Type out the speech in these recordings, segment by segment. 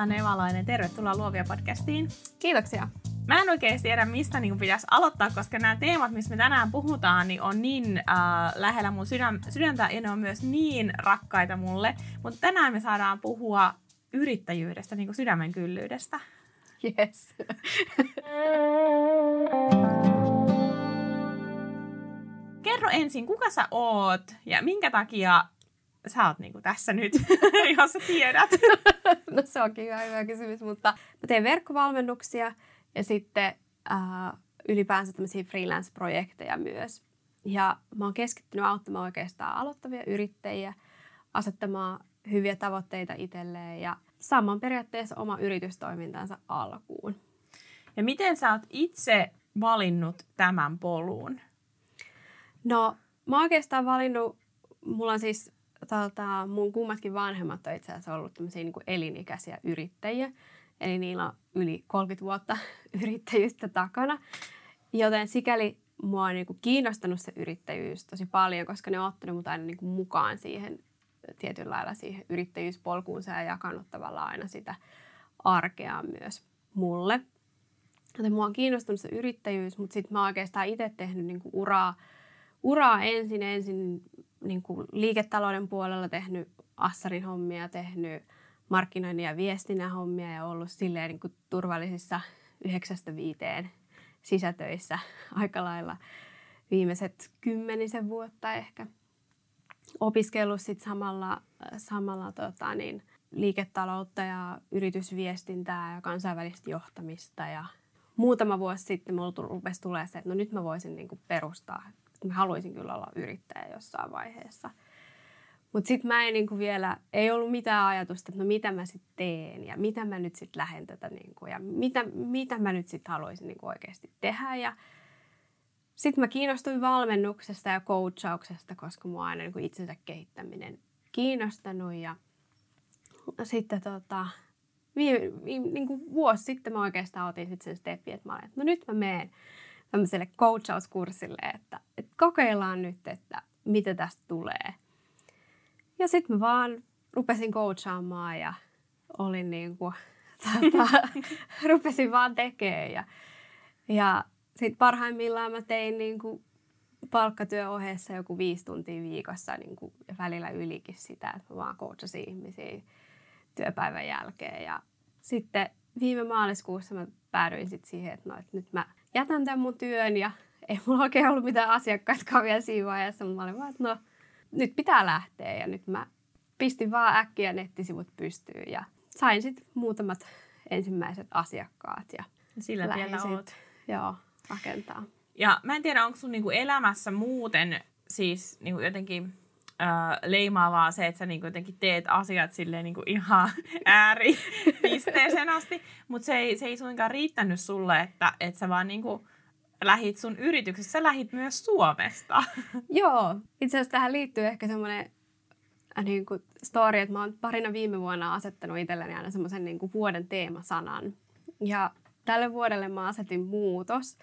Netta Nevalainen, tervetuloa Luovia podcastiin. Kiitoksia. Mä en oikein tiedä, mistä niin pitäisi aloittaa, koska nämä teemat, mistä me tänään puhutaan, niin on niin äh, lähellä mun sydän, sydäntä ja ne on myös niin rakkaita mulle. Mutta tänään me saadaan puhua yrittäjyydestä, niin kuin sydämen kyllyydestä. Yes. Kerro ensin, kuka sä oot ja minkä takia sä oot niinku tässä nyt, jos sä tiedät? no se onkin ihan hyvä kysymys, mutta mä teen verkkovalmennuksia ja sitten äh, ylipäänsä tämmöisiä freelance-projekteja myös. Ja mä oon keskittynyt auttamaan oikeastaan aloittavia yrittäjiä asettamaan hyviä tavoitteita itselleen ja saamaan periaatteessa oma yritystoimintansa alkuun. Ja miten sä oot itse valinnut tämän polun? No, mä oon oikeastaan valinnut, mulla on siis tota, mun kummatkin vanhemmat on itse asiassa ollut tämmöisiä niin elinikäisiä yrittäjiä. Eli niillä on yli 30 vuotta yrittäjyyttä takana. Joten sikäli mua on niin kuin kiinnostanut se yrittäjyys tosi paljon, koska ne on ottanut mut aina niin kuin mukaan siihen tietyllä lailla siihen yrittäjyyspolkuunsa ja jakanut tavallaan aina sitä arkea myös mulle. Joten mua on kiinnostunut se yrittäjyys, mutta sitten mä oon oikeastaan itse tehnyt niin kuin uraa, uraa ensin, ensin niin kuin liiketalouden puolella tehnyt assarin hommia, tehnyt markkinoinnin ja viestinnän hommia ja ollut silleen niin kuin turvallisissa yhdeksästä viiteen sisätöissä aika lailla viimeiset kymmenisen vuotta ehkä. Opiskellut sitten samalla, samalla tota niin, liiketaloutta ja yritysviestintää ja kansainvälistä johtamista ja muutama vuosi sitten mulla rupesi tulee se, että no nyt mä voisin niin kuin perustaa mä haluaisin kyllä olla yrittäjä jossain vaiheessa. Mutta sitten mä en niinku vielä, ei ollut mitään ajatusta, että no mitä mä sitten teen ja mitä mä nyt sitten lähden tätä niinku, ja mitä, mitä mä nyt sitten haluaisin niinku oikeasti tehdä. Ja sitten mä kiinnostuin valmennuksesta ja coachauksesta, koska mua aina niinku itsensä kehittäminen kiinnostanut. Ja sitten tota, viime, viime, niinku vuosi sitten mä oikeastaan otin sitten sen stepin, että mä olin, että no nyt mä menen tämmöiselle coachauskurssille, että, että kokeillaan nyt, että mitä tästä tulee. Ja sitten mä vaan rupesin coachaamaan ja olin niin kuin, tota, rupesin vaan tekemään. Ja, ja sitten parhaimmillaan mä tein niin kuin palkkatyöohjeessa joku viisi tuntia viikossa niin kuin, välillä ylikin sitä, että mä vaan coachasin ihmisiä työpäivän jälkeen. Ja sitten viime maaliskuussa mä päädyin sitten siihen, että, no, että nyt mä jätän tämän mun työn ja ei mulla oikein ollut mitään asiakkaita vielä siinä vaiheessa, mä olin vaan, että no nyt pitää lähteä ja nyt mä pistin vaan äkkiä nettisivut pystyyn ja sain sitten muutamat ensimmäiset asiakkaat ja Sillä lähdin sit, joo, rakentaa. Ja mä en tiedä, onko sun niinku elämässä muuten siis niinku jotenkin leimaavaa se, että sä niinku jotenkin teet asiat silleen niinku ihan ääripisteeseen asti, mutta se ei, se ei suinkaan riittänyt sulle, että, että sä vaan niinku lähit sun yrityksessä, sä lähit myös Suomesta. Joo, itse asiassa tähän liittyy ehkä semmoinen äh, niin kuin story, että mä oon parina viime vuonna asettanut itselleni aina semmoisen niin kuin vuoden teemasanan. Ja tälle vuodelle mä asetin muutos,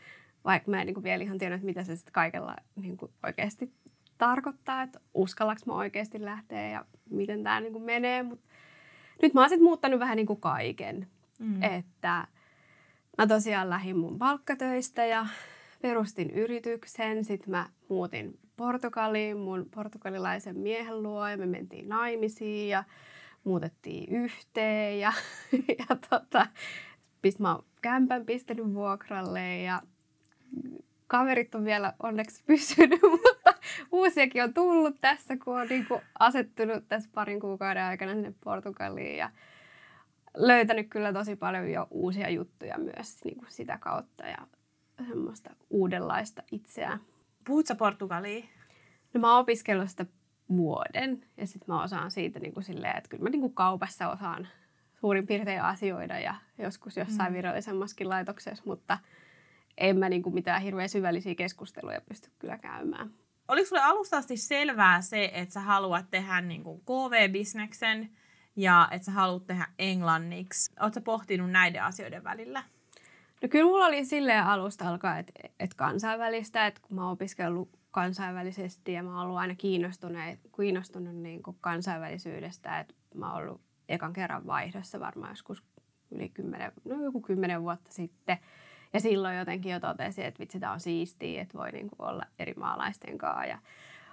vaikka mä en niin kuin vielä ihan tiedä, mitä se sitten kaikella niin kuin oikeasti tarkoittaa, että uskallaks mä oikeasti lähteä ja miten tämä niin menee. Mut nyt mä oon sitten muuttanut vähän niin kuin kaiken. Mm. Että mä tosiaan lähdin mun palkkatöistä ja perustin yrityksen. Sitten mä muutin Portugaliin mun portugalilaisen miehen luo ja me mentiin naimisiin ja muutettiin yhteen. Ja, ja tota, pist, mä oon kämpän pistänyt vuokralle ja kaverit on vielä onneksi pysynyt, mutta uusiakin on tullut tässä, kun on niin kuin asettunut tässä parin kuukauden aikana sinne Portugaliin ja löytänyt kyllä tosi paljon jo uusia juttuja myös niin kuin sitä kautta ja semmoista uudenlaista itseään. Puhutko Portugaliin? No mä oon opiskellut sitä vuoden ja sitten mä osaan siitä niin kuin silleen, että kyllä mä niin kuin kaupassa osaan suurin piirtein asioida ja joskus jossain mm. virallisemmassakin laitoksessa, mutta en mä niin kuin mitään hirveän syvällisiä keskusteluja pysty kyllä käymään. Oliko sulle alusta asti selvää se, että sä haluat tehdä niin kuin KV-bisneksen ja että sä haluat tehdä englanniksi? Oletko pohtinut näiden asioiden välillä? No kyllä mulla oli silleen alusta alkaa, että, että kansainvälistä, että kun mä oon opiskellut kansainvälisesti ja mä oon ollut aina kiinnostunut, kiinnostunut niin kuin kansainvälisyydestä, että mä oon ollut ekan kerran vaihdossa varmaan joskus yli kymmenen, no joku kymmenen vuotta sitten. Ja silloin jotenkin jo totesin, että vitsi, tämä on siistiä, että voi niin kuin olla eri maalaisten kanssa ja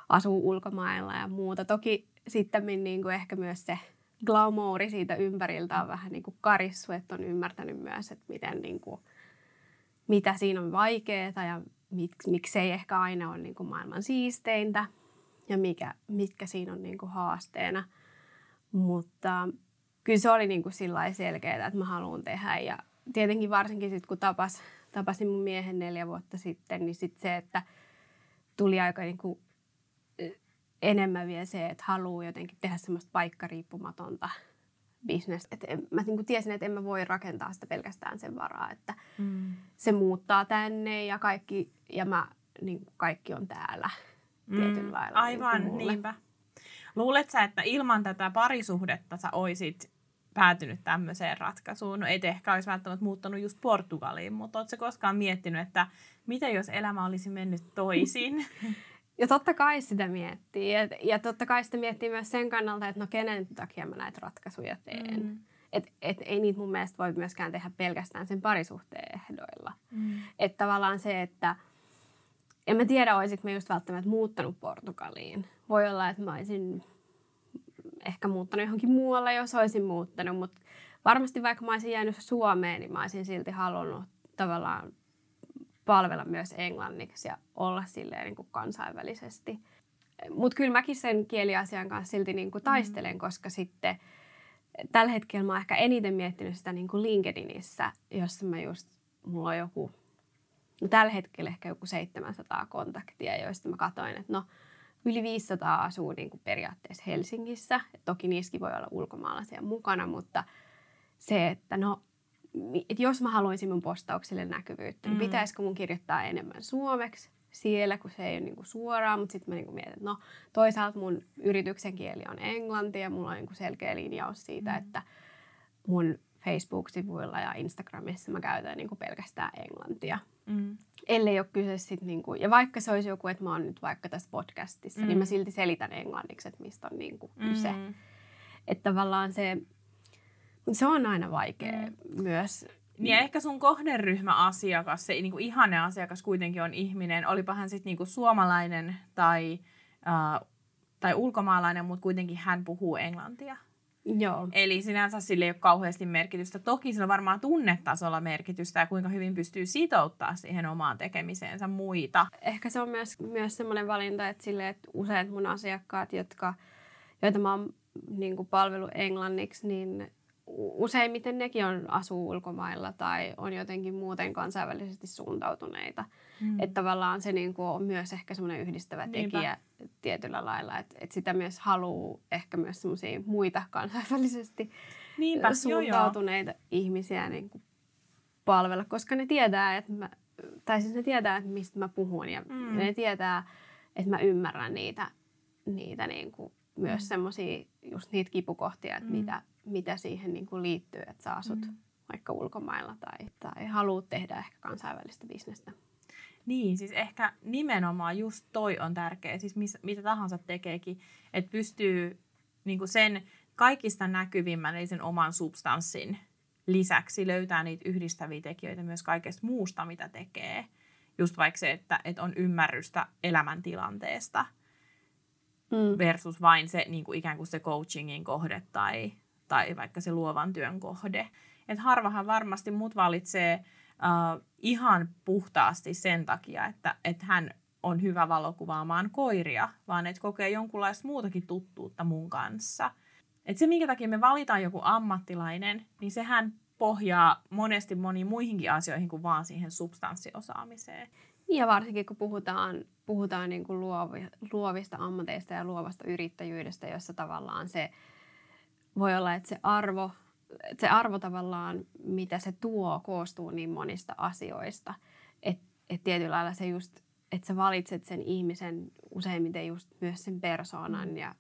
asuu ulkomailla ja muuta. Toki sitten niin kuin ehkä myös se glamouri siitä ympäriltä on vähän niin kuin karissu, että on ymmärtänyt myös, että miten niin kuin, mitä siinä on vaikeaa ja mik, miksei ehkä aina ole niin kuin maailman siisteintä ja mikä, mitkä siinä on niin kuin haasteena. Mutta kyllä se oli niin kuin selkeää, että mä haluan tehdä ja tietenkin varsinkin sitten kun tapas, tapasin mun miehen neljä vuotta sitten, niin sitten se, että tuli aika niin kuin enemmän vielä se, että haluaa jotenkin tehdä semmoista paikkariippumatonta bisnestä. Että mä niin kuin tiesin, että en mä voi rakentaa sitä pelkästään sen varaa, että mm. se muuttaa tänne ja kaikki, ja mä, niin kuin kaikki on täällä mm. tietyllä lailla. Niin Aivan, niin niinpä. Luulet sä, että ilman tätä parisuhdetta sä oisit päätynyt tämmöiseen ratkaisuun? No et ehkä olisi välttämättä muuttanut just Portugaliin, mutta ootko koskaan miettinyt, että mitä jos elämä olisi mennyt toisin? Ja totta kai sitä miettii. Ja, ja totta kai sitä miettii myös sen kannalta, että no kenen takia mä näitä ratkaisuja teen. Mm. Et, et ei niitä mun mielestä voi myöskään tehdä pelkästään sen parisuhteen ehdoilla. Mm. Että tavallaan se, että en mä tiedä, olisinko mä just välttämättä muuttanut Portugaliin. Voi olla, että mä olisin ehkä muuttanut johonkin muualle, jos olisin muuttanut, mutta varmasti vaikka mä olisin jäänyt Suomeen, niin mä olisin silti halunnut tavallaan palvella myös englanniksi ja olla silleen niin kuin kansainvälisesti. Mutta kyllä mäkin sen kieliasian kanssa silti niin kuin taistelen, mm. koska sitten tällä hetkellä mä oon ehkä eniten miettinyt sitä niin kuin LinkedInissä, jossa mä just, mulla on joku, no tällä hetkellä ehkä joku 700 kontaktia, joista mä katsoin, että no yli 500 asuu niin kuin periaatteessa Helsingissä. Toki niissäkin voi olla ulkomaalaisia mukana, mutta se, että no että jos mä haluaisin mun postauksille näkyvyyttä, niin mm. pitäisikö mun kirjoittaa enemmän suomeksi siellä, kun se ei ole niinku suoraan, mutta sitten mä niinku mietin, että no toisaalta mun yrityksen kieli on englanti ja mulla on niinku selkeä linjaus siitä, mm. että mun Facebook-sivuilla ja Instagramissa mä käytän niinku pelkästään englantia. Mm. Ellei ole kyse sit niinku, ja vaikka se olisi joku, että mä oon nyt vaikka tässä podcastissa, mm. niin mä mm. silti selitän englanniksi, että mistä on niinku kyse. Mm. Että tavallaan se, se on aina vaikea mm. myös. Niin ja ehkä sun kohderyhmäasiakas, se niin kuin ihane asiakas kuitenkin on ihminen, olipa hän sitten niin suomalainen tai, uh, tai ulkomaalainen, mutta kuitenkin hän puhuu englantia. Joo. Eli sinänsä sille ei ole kauheasti merkitystä. Toki sillä on varmaan tunnetasolla merkitystä ja kuinka hyvin pystyy sitouttaa siihen omaan tekemiseensä muita. Ehkä se on myös, myös semmoinen valinta, että, sille, että useat mun asiakkaat, jotka, joita mä oon niin palvelu englanniksi, niin useimmiten nekin on asuu ulkomailla tai on jotenkin muuten kansainvälisesti suuntautuneita. Mm. Että tavallaan se niin kuin on myös ehkä semmoinen yhdistävä Niinpä. tekijä tietyllä lailla, että, että sitä myös haluaa ehkä myös semmoisia muita kansainvälisesti Niinpä, suuntautuneita joo, joo. ihmisiä niin kuin palvella, koska ne tietää, että mä, tai siis ne tietää, että mistä mä puhun ja mm. ne tietää, että mä ymmärrän niitä, niitä niin kuin myös mm. semmoisia just niitä kipukohtia, että mm. mitä, mitä siihen niin kuin liittyy, että sä asut mm. vaikka ulkomailla tai, tai haluat tehdä ehkä kansainvälistä bisnestä. Niin, siis ehkä nimenomaan just toi on tärkeä, siis mis, mitä tahansa tekeekin, että pystyy niin kuin sen kaikista näkyvimmän, eli sen oman substanssin lisäksi löytää niitä yhdistäviä tekijöitä myös kaikesta muusta, mitä tekee. Just vaikka se, että, että on ymmärrystä elämäntilanteesta mm. versus vain se niin kuin ikään kuin se coachingin kohde tai, tai vaikka se luovan työn kohde. Et harvahan varmasti mut valitsee uh, ihan puhtaasti sen takia, että, että hän on hyvä valokuvaamaan koiria, vaan että kokee jonkunlaista muutakin tuttuutta mun kanssa. Et se, minkä takia me valitaan joku ammattilainen, niin sehän pohjaa monesti moniin muihinkin asioihin kuin vaan siihen substanssiosaamiseen. Ja varsinkin kun puhutaan, puhutaan niin kuin luovi, luovista ammateista ja luovasta yrittäjyydestä, jossa tavallaan se voi olla, että se arvo se arvo tavallaan, mitä se tuo, koostuu niin monista asioista. Että et tietyllä lailla se just, että sä valitset sen ihmisen useimmiten just myös sen persoonan ja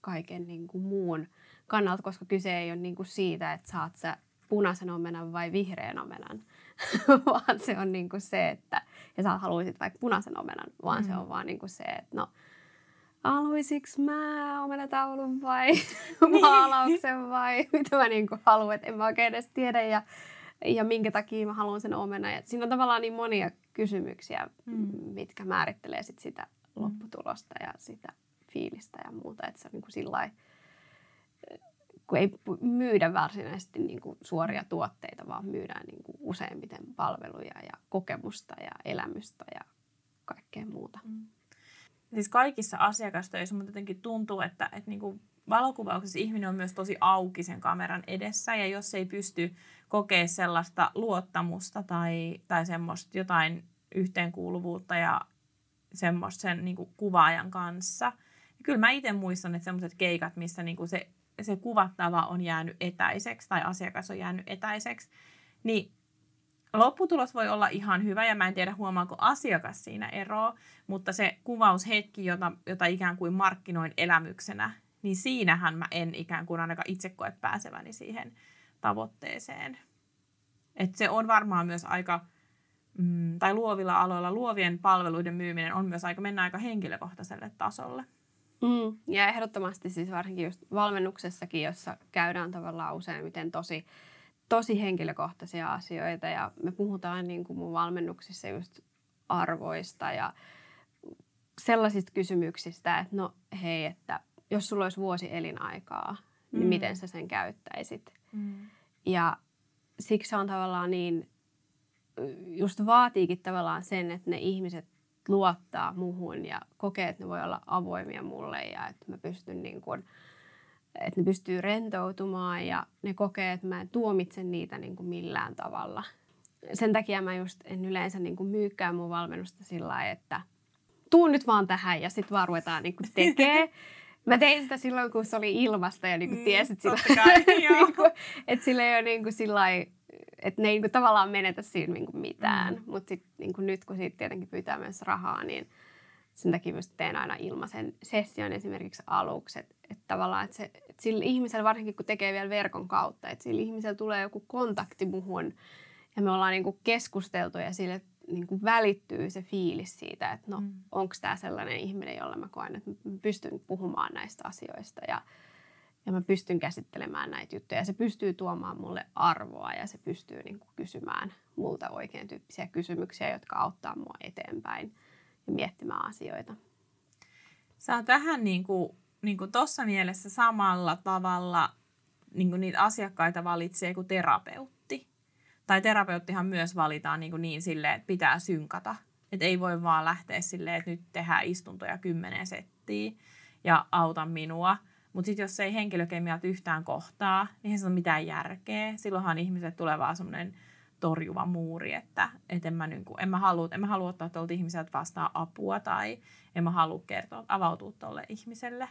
kaiken niin kuin muun kannalta, koska kyse ei ole niin kuin siitä, että saat sä punaisen omenan vai vihreän omenan, vaan se on niin kuin se, että ja sä haluaisit vaikka punaisen omenan, vaan mm. se on vaan niin kuin se, että no haluaisinko mä omenataulun vai niin. maalauksen vai mitä mä niin kuin haluan, että en mä oikein edes tiedä ja, ja minkä takia mä haluan sen omenan. Ja siinä on tavallaan niin monia kysymyksiä, mm. mitkä määrittelee sit sitä mm. lopputulosta ja sitä fiilistä ja muuta, että se on niin kuin sillä kun ei myydä varsinaisesti niin kuin suoria tuotteita, vaan myydään niin kuin useimmiten palveluja ja kokemusta ja elämystä ja kaikkea muuta. Mm. Siis kaikissa asiakastöissä mutta jotenkin tuntuu, että, että niin kuin valokuvauksessa ihminen on myös tosi auki sen kameran edessä ja jos ei pysty kokea sellaista luottamusta tai, tai semmoista jotain yhteenkuuluvuutta ja semmoista sen niin kuin kuvaajan kanssa. Ja kyllä mä itse muistan, että semmoiset keikat, missä niin kuin se, se kuvattava on jäänyt etäiseksi tai asiakas on jäänyt etäiseksi, niin lopputulos voi olla ihan hyvä ja mä en tiedä huomaako asiakas siinä eroa, mutta se kuvaushetki, jota, jota ikään kuin markkinoin elämyksenä, niin siinähän mä en ikään kuin ainakaan itse koe pääseväni siihen tavoitteeseen. Et se on varmaan myös aika, mm, tai luovilla aloilla luovien palveluiden myyminen on myös aika, mennä aika henkilökohtaiselle tasolle. Mm, ja ehdottomasti siis varsinkin just valmennuksessakin, jossa käydään tavallaan useimmiten tosi tosi henkilökohtaisia asioita ja me puhutaan niin kuin mun valmennuksissa just arvoista ja sellaisista kysymyksistä, että no hei, että jos sulla olisi vuosi elinaikaa, niin mm. miten sä sen käyttäisit? Mm. Ja siksi on tavallaan niin, just vaatiikin tavallaan sen, että ne ihmiset luottaa muhun ja kokee, että ne voi olla avoimia mulle ja että mä pystyn niin kuin – että ne pystyy rentoutumaan ja ne kokee, että mä en tuomitse niitä niin kuin millään tavalla. Sen takia mä just en yleensä niin kuin myykään mun valmennusta sillä lailla, että tuu nyt vaan tähän ja sitten vaan ruvetaan niin kuin tekee. Mä tein sitä silloin, kun se oli ilmasta ja niin kuin mm, tiesit sillä, niin kuin, että sillä ei ole niin kuin sillä että ne ei niin kuin tavallaan menetä siinä niin kuin mitään. Mm. Mutta niin nyt, kun siitä tietenkin pyytää myös rahaa, niin sen takia myös teen aina ilmaisen session esimerkiksi aluksi. Että et tavallaan, että, se, että sillä ihmisellä, varsinkin kun tekee vielä verkon kautta, että sillä ihmisellä tulee joku kontakti muhun ja me ollaan niinku keskusteltu ja sille niinku välittyy se fiilis siitä, että no mm. onko tämä sellainen ihminen, jolla mä koen, että mä pystyn puhumaan näistä asioista ja, ja mä pystyn käsittelemään näitä juttuja. Ja se pystyy tuomaan mulle arvoa ja se pystyy niinku kysymään multa oikein tyyppisiä kysymyksiä, jotka auttaa mua eteenpäin ja miettimään asioita. Sä oot vähän niin kuin niin kuin tuossa mielessä samalla tavalla niin kuin niitä asiakkaita valitsee kuin terapeutti. Tai terapeuttihan myös valitaan niin, niin silleen, että pitää synkata. Että ei voi vaan lähteä silleen, että nyt tehdään istuntoja kymmenen settiä ja auta minua. Mutta sitten jos ei henkilökemiat yhtään kohtaa, niin se on mitään järkeä. Silloinhan ihmiset tulee vaan semmoinen torjuva muuri, että, että en, mä, niin kuin, en, mä halua, en mä halua ottaa tuolta ihmiseltä vastaan apua tai en mä halua kertoa, avautua tuolle ihmiselle.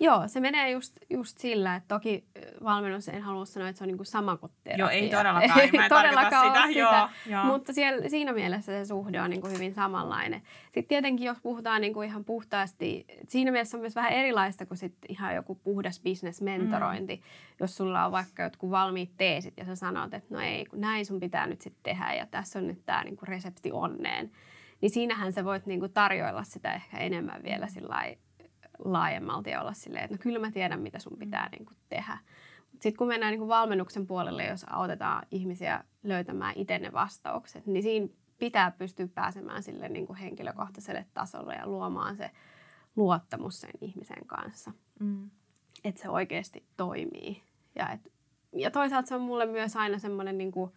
Joo, se menee just, just sillä, että toki valmennus en halua sanoa, että se on niinku sama kuin terapia. Joo, ei todellakaan, ei, mä todellakaan sitä. sitä. Joo, joo. Mutta siellä, siinä mielessä se suhde on niinku hyvin samanlainen. Sitten tietenkin, jos puhutaan niinku ihan puhtaasti, siinä mielessä on myös vähän erilaista kuin sit ihan joku puhdas business-mentorointi. Mm. Jos sulla on vaikka jotkut valmiit teesit ja sä sanot, että no ei, kun näin sun pitää nyt sitten tehdä ja tässä on nyt tämä niinku resepti onneen. Niin siinähän sä voit niinku tarjoilla sitä ehkä enemmän vielä sillä laajemmalti ja olla silleen, että no kyllä mä tiedän, mitä sun pitää mm. niin kuin, tehdä. Sitten kun mennään niin kuin valmennuksen puolelle, jos autetaan ihmisiä löytämään itse ne vastaukset, niin siinä pitää pystyä pääsemään sille niin kuin henkilökohtaiselle tasolle ja luomaan se luottamus sen ihmisen kanssa. Mm. Että se oikeasti toimii. Ja, et, ja toisaalta se on mulle myös aina semmoinen niin kuin,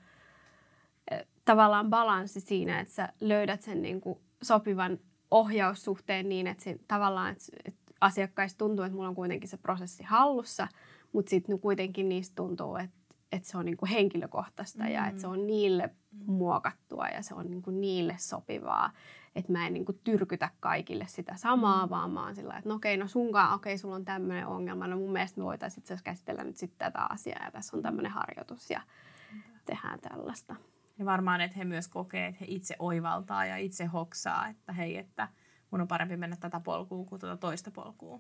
eh, tavallaan balanssi siinä, että sä löydät sen niin kuin sopivan ohjaussuhteen niin, että se, tavallaan, että, että asiakkaista tuntuu, että mulla on kuitenkin se prosessi hallussa, mutta sitten kuitenkin niistä tuntuu, että, että se on niin kuin henkilökohtaista mm. ja että se on niille muokattua ja se on niin kuin niille sopivaa. Että mä en niin kuin tyrkytä kaikille sitä samaa, mm. vaan mä oon sillä että no okei, no sunkaan, okei, sulla on tämmöinen ongelma. No mun mielestä me voitaisiin itse käsitellä nyt sitten tätä asiaa ja tässä on tämmöinen harjoitus ja tehdään tällaista. Ja varmaan, että he myös kokee, että he itse oivaltaa ja itse hoksaa, että hei, että mun on parempi mennä tätä polkua kuin tuota toista polkua.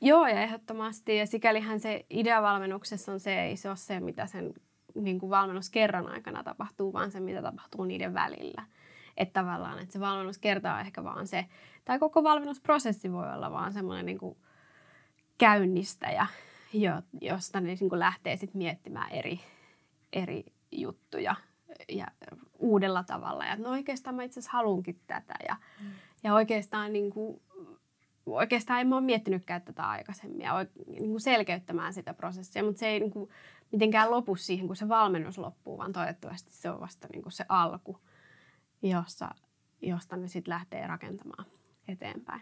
Joo, ja ehdottomasti. Ja sikälihän se ideavalmennuksessa on se, ei se ole se, mitä sen niin kuin valmennuskerran aikana tapahtuu, vaan se, mitä tapahtuu niiden välillä. Että tavallaan, että se valmennuskerta on ehkä vaan se, tai koko valmennusprosessi voi olla vaan semmoinen niin kuin käynnistäjä, josta ne niin kuin lähtee sitten miettimään eri, eri juttuja ja uudella tavalla. Ja no oikeastaan mä itse asiassa haluankin tätä. Ja, mm. Ja oikeastaan, niin kuin, oikeastaan en mä ole miettinytkään tätä aikaisemmin ja niin kuin selkeyttämään sitä prosessia, mutta se ei niin kuin, mitenkään lopu siihen, kun se valmennus loppuu, vaan toivottavasti se on vasta niin kuin se alku, jossa, josta ne sitten lähtee rakentamaan eteenpäin.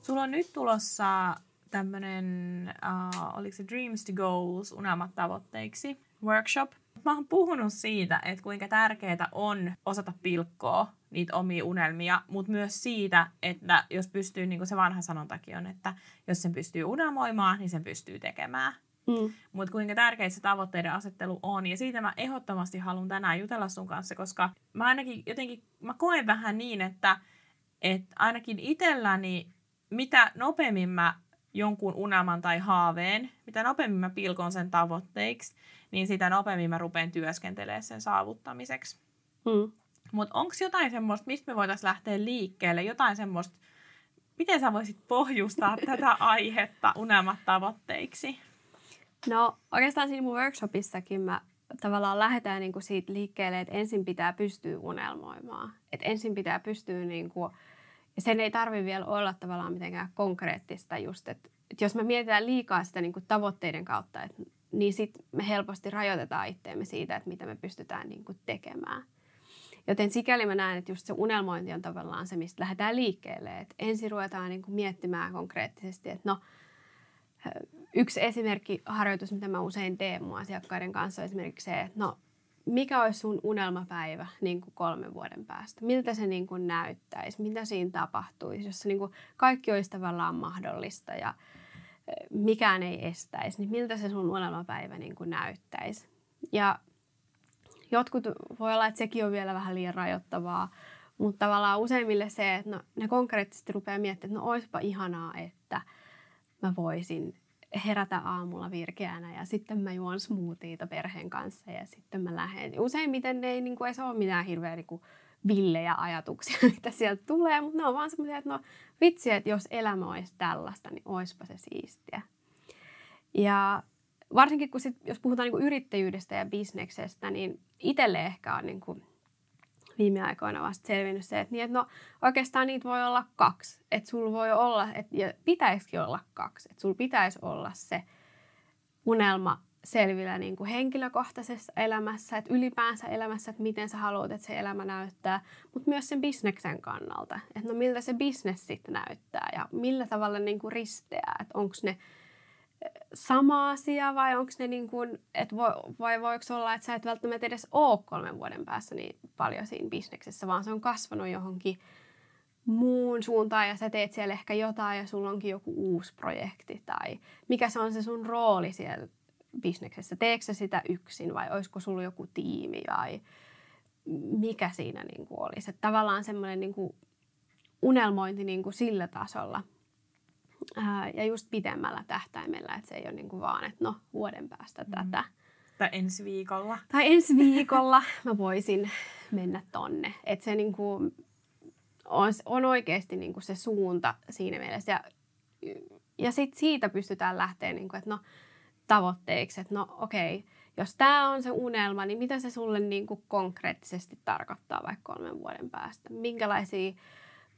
Sulla on nyt tulossa tämmöinen, uh, oliko se Dreams to Goals, unelmat tavoitteiksi, workshop. Mä oon puhunut siitä, että kuinka tärkeää on osata pilkkoa niitä omia unelmia, mutta myös siitä, että jos pystyy, niin kuin se vanha sanontakin on, että jos sen pystyy unelmoimaan, niin sen pystyy tekemään. Mm. Mutta kuinka tärkeää se tavoitteiden asettelu on. Ja siitä mä ehdottomasti haluan tänään jutella sun kanssa, koska mä ainakin jotenkin, mä koen vähän niin, että, että ainakin itselläni, mitä nopeammin mä jonkun unelman tai haaveen, mitä nopeammin mä pilkon sen tavoitteiksi, niin sitä nopeammin mä rupean työskentelemään sen saavuttamiseksi. Mm. Mutta onko jotain semmoista, mistä me voitaisiin lähteä liikkeelle, jotain semmoista, miten sä voisit pohjustaa tätä aihetta unelmat tavoitteiksi? No oikeastaan siinä mun workshopissakin mä tavallaan lähdetään niinku siitä liikkeelle, että ensin pitää pystyä unelmoimaan. Että ensin pitää pystyä niinku, ja sen ei tarvi vielä olla tavallaan mitenkään konkreettista just, että, että jos me mietitään liikaa sitä niinku tavoitteiden kautta, että, niin sitten me helposti rajoitetaan itteemme siitä, että mitä me pystytään niinku tekemään. Joten sikäli mä näen, että just se unelmointi on tavallaan se, mistä lähdetään liikkeelle. Että ensin ruvetaan niin kuin miettimään konkreettisesti, että no, yksi esimerkki harjoitus, mitä mä usein teen mun asiakkaiden kanssa, on esimerkiksi se, että no, mikä olisi sun unelmapäivä niin kuin kolmen vuoden päästä? Miltä se niin kuin näyttäisi? Mitä siinä tapahtuisi, jos niin kuin kaikki olisi tavallaan mahdollista ja mikään ei estäisi, niin miltä se sun unelmapäivä niin kuin näyttäisi? Ja jotkut voi olla, että sekin on vielä vähän liian rajoittavaa, mutta tavallaan useimmille se, että no, ne konkreettisesti rupeaa miettimään, että no oispa ihanaa, että mä voisin herätä aamulla virkeänä ja sitten mä juon smoothiita perheen kanssa ja sitten mä lähden. Useimmiten ne ei niin kuin, edes ole mitään hirveä niin villejä ajatuksia, mitä sieltä tulee, mutta ne on vaan semmoisia, että no vitsi, että jos elämä olisi tällaista, niin oispa se siistiä. Ja varsinkin kun sit, jos puhutaan niin kuin yrittäjyydestä ja bisneksestä, niin itselle ehkä on niin kuin viime aikoina vasta selvinnyt se, että, niin, että no, oikeastaan niitä voi olla kaksi. Että sulla voi olla, et, ja pitäisikin olla kaksi. Että sulla pitäisi olla se unelma selvillä niin kuin henkilökohtaisessa elämässä, että ylipäänsä elämässä, että miten sä haluat, että se elämä näyttää, mutta myös sen bisneksen kannalta, että no miltä se bisnes sitten näyttää ja millä tavalla niin kuin risteää, että onko ne sama asia vai onko ne niin kuin, että voi, vai voiko olla, että sä et välttämättä edes ole kolmen vuoden päässä niin paljon siinä bisneksessä, vaan se on kasvanut johonkin muun suuntaan ja sä teet siellä ehkä jotain ja sulla onkin joku uusi projekti tai mikä se on se sun rooli siellä bisneksessä. Teekö sä sitä yksin vai olisiko sulla joku tiimi vai mikä siinä niin kuin olisi. Että tavallaan semmoinen niin kuin unelmointi niin kuin sillä tasolla – Ää, ja just pidemmällä tähtäimellä, että se ei ole niin kuin vaan, että no vuoden päästä mm. tätä. Tai ensi viikolla. Tai ensi viikolla mä voisin mennä tonne. Että se niin kuin on, on oikeasti niin kuin se suunta siinä mielessä. Ja, ja sit siitä pystytään lähteä, niin kuin, että no tavoitteiksi, että no okei, okay, jos tämä on se unelma, niin mitä se sulle niin kuin konkreettisesti tarkoittaa vaikka kolmen vuoden päästä? Minkälaisia